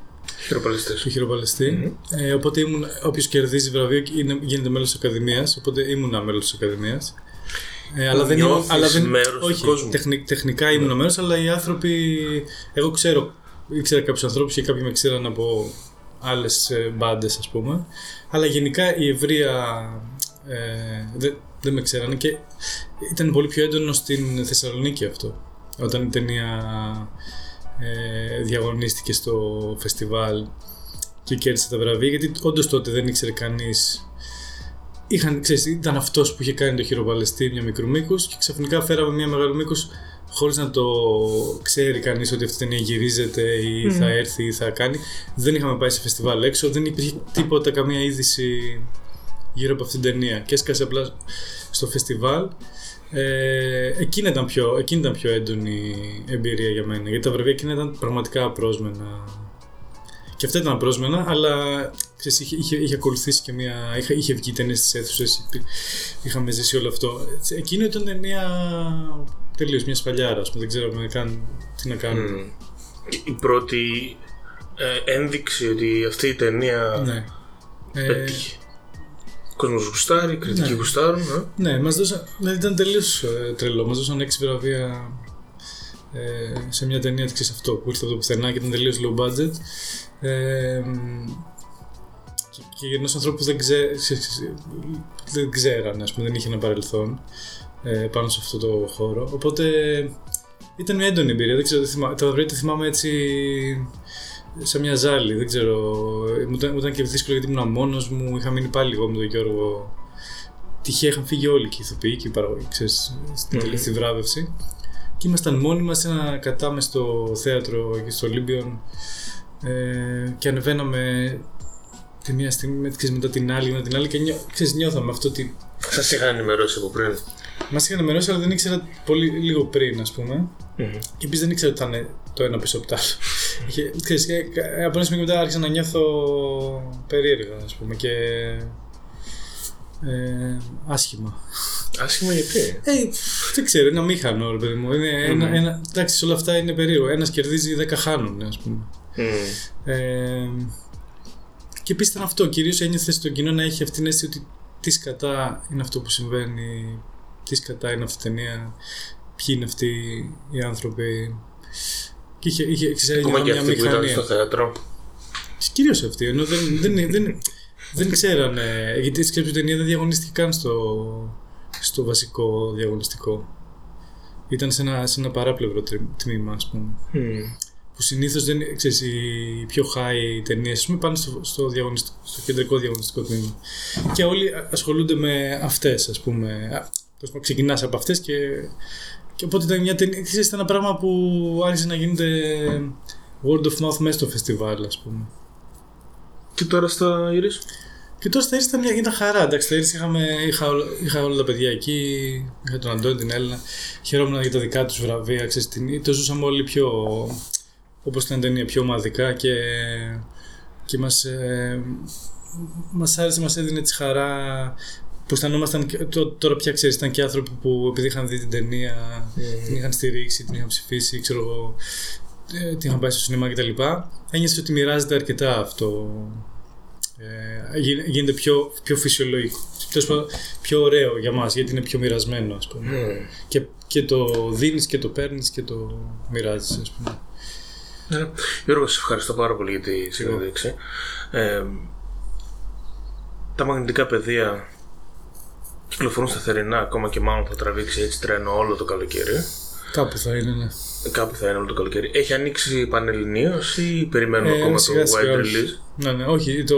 Χειροπαλιστές. του χειροπαλαιστή. Ε, οπότε ήμουν, όποιος κερδίζει βραβείο είναι, γίνεται μέλος της Ακαδημίας, οπότε ήμουνα μέλος της Ακαδημίας. Ε, αλλά δεν ήμουν, Νιώθεις αλλά δεν, μέρος του όχι, κόσμου. τεχνη- τεχνικά ήμουν μέρος, αλλά οι άνθρωποι, εγώ ξέρω, ήξερα κάποιους ανθρώπους και κάποιοι με ξέραν από άλλες ε, μπάντες ας πούμε, αλλά γενικά η ευρεία ε, δεν, δεν με ξέρανε και ήταν πολύ πιο έντονο στην Θεσσαλονίκη αυτό, όταν η ταινία ε, διαγωνίστηκε στο φεστιβάλ και κέρδισε τα βραβεία γιατί όντως τότε δεν ήξερε κανείς Είχαν, ξέρεις, ήταν αυτός που είχε κάνει το χειροπαλαιστή μια μικρού μήκους και ξαφνικά φέραμε μια μεγάλου μήκους χωρίς να το ξέρει κανείς ότι αυτή η ταινία γυρίζεται ή θα έρθει ή θα κάνει. Δεν είχαμε πάει σε φεστιβάλ έξω, δεν υπήρχε τίποτα, καμία είδηση γύρω από αυτήν την ταινία. Και έσκασε απλά στο φεστιβάλ. Ε, εκείνη, ήταν πιο, εκείνη ήταν πιο έντονη εμπειρία για μένα. Γιατί τα βραβεία εκείνα ήταν πραγματικά απρόσμενα. Και αυτά ήταν απρόσμενα, αλλά ξέρεις, είχε, είχε, είχε ακολουθήσει και μια. Είχε, είχε βγει ταινίες στι αίθουσε. Είχαμε ζήσει όλο αυτό. Εκείνο ήταν μια. τελείως μια σπαλιάρα. ας πούμε, Δεν ξέραμε καν τι να κάνουμε. Μμ. Η πρώτη ε, ένδειξη ότι αυτή η ταινία Ναι. Ε, πέτυχε. Ο κόσμος γουστάρει, οι κριτικοί Ναι. γουστάρουν. Ε. Ναι, μας δώσαν, δηλαδή ήταν τελείως ε, τρελό. Μας δώσαν έξι βραβεία ε, σε μια ταινία της αυτό που ήρθε από το πουθενά και ήταν τελείως low budget. Ε, μ, και, και για ενός ανθρώπου που δεν, ξέ, ξέ- ξέ- δεν ξέραν, ας πούμε, δεν είχε ένα παρελθόν. ε, πάνω σε αυτό το χώρο. Οπότε ήταν μια έντονη εμπειρία. Δεν ξέρω, δεν θυμά- τα βράδια τα θυμάμαι έτσι σε μια ζάλη. Δεν ξέρω. Μου ήταν, μου ήταν και δύσκολο γιατί ήμουν μόνος μου. Είχα μείνει πάλι εγώ με τον Γιώργο. Τυχαία είχαν φύγει όλοι και οι ηθοποιοί και οι παραγωγοί, ξέρεις, στην Μμμ. τελευταία βράβευση. Και ήμασταν μόνοι μας σε ένα κατάμε στο θέατρο εκεί στο Ολύμπιον ε, και ανεβαίναμε τη μία στιγμή ξέρεις, μετά την άλλη, μετά την άλλη και νιώ, ξέρεις, νιώθαμε αυτό ότι Σα είχαν ενημερώσει από πριν. Μας είχαν ενημερώσει, αλλά δεν ήξερα πολύ λίγο πριν, ας πούμε. Και επίσης δεν ήξερα ότι θα είναι το ένα πίσω από το άλλο. [laughs] Είχε- ξέρεις, ε, ε, από ένα σημείο και μετά άρχισα να νιώθω περίεργα, ας πούμε, και. Ε, άσχημα. Άσχημα γιατί; Ε, δεν ξέρω, ένα μήχανο, ρε παιδί μου. Είναι ένα, ένα, εντάξει, σε όλα αυτά είναι περίεργο. Ένας κερδίζει, δέκα χάνουν, ας πούμε. Μμμ. Ε, και επίσης ήταν αυτό. Κυρίως ένιωθε στο κοινό να έχει αυτήν την αίσθηση ότι τι σκατά είναι αυτό που συμβαίνει, τι σκατά είναι αυτή η ταινία, ποιοι είναι αυτοί οι άνθρωποι. Και είχε, είχε ξέρει, Ακόμα και μια αυτοί που ήταν μηχανία. στο θέατρο. Κυρίως αυτοί, ενώ δεν, δεν, δεν, δεν ξέρανε. Γιατί σκέψου η ταινία δεν διαγωνίστηκε καν στο, στο βασικό διαγωνιστικό. Ήταν σε ένα, σε ένα παράπλευρο τρι- τμήμα, ας πούμε Μμμ. Που συνήθως δεν είναι, ξέρεις, οι πιο high ταινίες, ας πούμε, πάνε στο, στο, διαγωνιστικό, στο κεντρικό διαγωνιστικό τμήμα. Και όλοι α- ασχολούνται με αυτές, ας πούμε. Ξεκινάς από αυτές και, και οπότε ήταν μια ταινία. Ξέρεις, ήταν ένα πράγμα που άρχισε να γίνεται word of mouth μέσα στο φεστιβάλ, ας πούμε. Και τώρα στα Iris. Και τώρα στα Iris ήταν, μια, ήταν χαρά. Εντάξει, στα Iris είχαμε, είχα, όλα- είχα όλα τα παιδιά εκεί. Είχα τον Αντώνη, την Έλληνα. Χαιρόμουν για τα δικά τους βραβεία. Ξέρεις, την, το ζούσαμε όλοι πιο. Όπως ήταν η ταινία, πιο ομαδικά και, και μας, ε, μας άρεσε, μας έδινε τη χαρά που αισθανόμασταν, και- τω- τώρα πια ξέρεις, ήταν και άνθρωποι που επειδή είχαν δει την ταινία, την είχαν στηρίξει, την είχαν ψηφίσει, ξέρω εγώ, ε, την είχαν πάει στο σινεμά κτλ. Ένιωσε ότι μοιράζεται αρκετά αυτό ε, γίνε- γίνεται πιο, πιο φυσιολογικό. Τέλος πάντων, πιο ωραίο για μας, γιατί είναι πιο μοιρασμένο, ας πούμε. Μμμ. Και, και το δίνεις και το παίρνεις και το μοιράζεις, ας πούμε. Ε, Γιώργο, σε ευχαριστώ πάρα πολύ για τη συνέντευξη. Ε, τα μαγνητικά πεδία κυκλοφορούν σταθερινά, ακόμα και μάλλον θα τραβήξει έτσι τρένο όλο το καλοκαίρι. Κάπου θα είναι, ναι. Κάπου θα είναι όλο το καλοκαίρι. Έχει ανοίξει πανελληνίως ή περιμένουμε Ε, ακόμα σιγά το σιγά, wide όχι. release; Ναι, ναι, όχι. Το...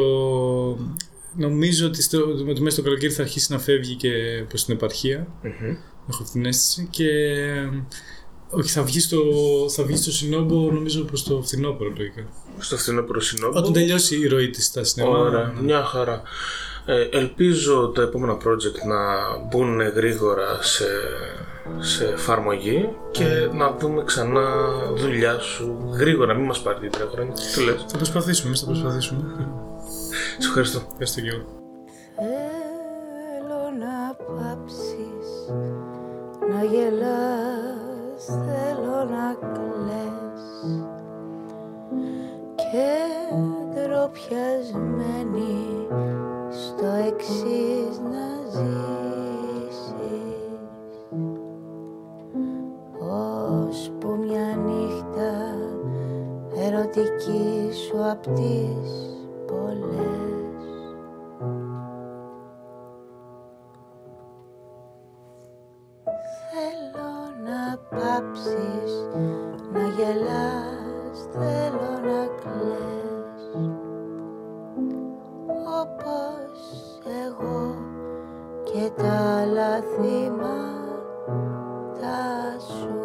Νομίζω ότι στο, με το μέσα στο καλοκαίρι θα αρχίσει να φεύγει και προς την επαρχία. Μμμ. Έχω αυτή την αίσθηση. Και όχι, θα βγεις στο, θα βγεις στο Συνόμπο νομίζω προς το φθινόπωρο λογικά. Στο φθινόπωρο συνόμπο. Όταν τελειώσει η ροή της στα σινεμά. Ωραία, ναι. μια χαρά. Ε, ελπίζω τα επόμενα project να μπουν γρήγορα σε, σε εφαρμογή και να δούμε ξανά δουλειά σου γρήγορα, μην μας πάρει την τρία χρόνια. Τι λες; Θα προσπαθήσουμε, εμείς θα προσπαθήσουμε. Σε ευχαριστώ. Ευχαριστώ και εγώ. Θέλω να πάψεις να γελάς, θέλω να κλαις και ντροπιασμένη στο εξής να ζήσεις. Ώσπου μια νύχτα ερωτική σου απ' τις πολλές να πάψεις να γελάς, θέλω να κλαις. Όπως εγώ και τα άλλα θύματα σου.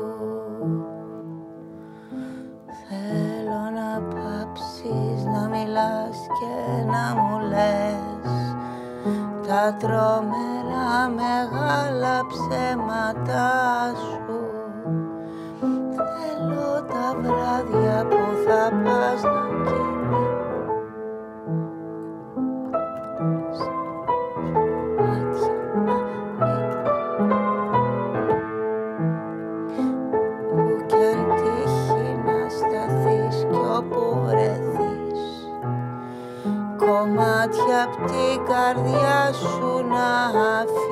Θέλω να πάψεις να μιλάς και να μου λες. Τα τρόμερα μεγάλα ψέματα σου βράδια που θα πας να κοιμηθείς Μάτια Που κι αν τύχει να σταθείς κι όπου βρεθείς Κομμάτια απ' την καρδιά σου να αφήνεις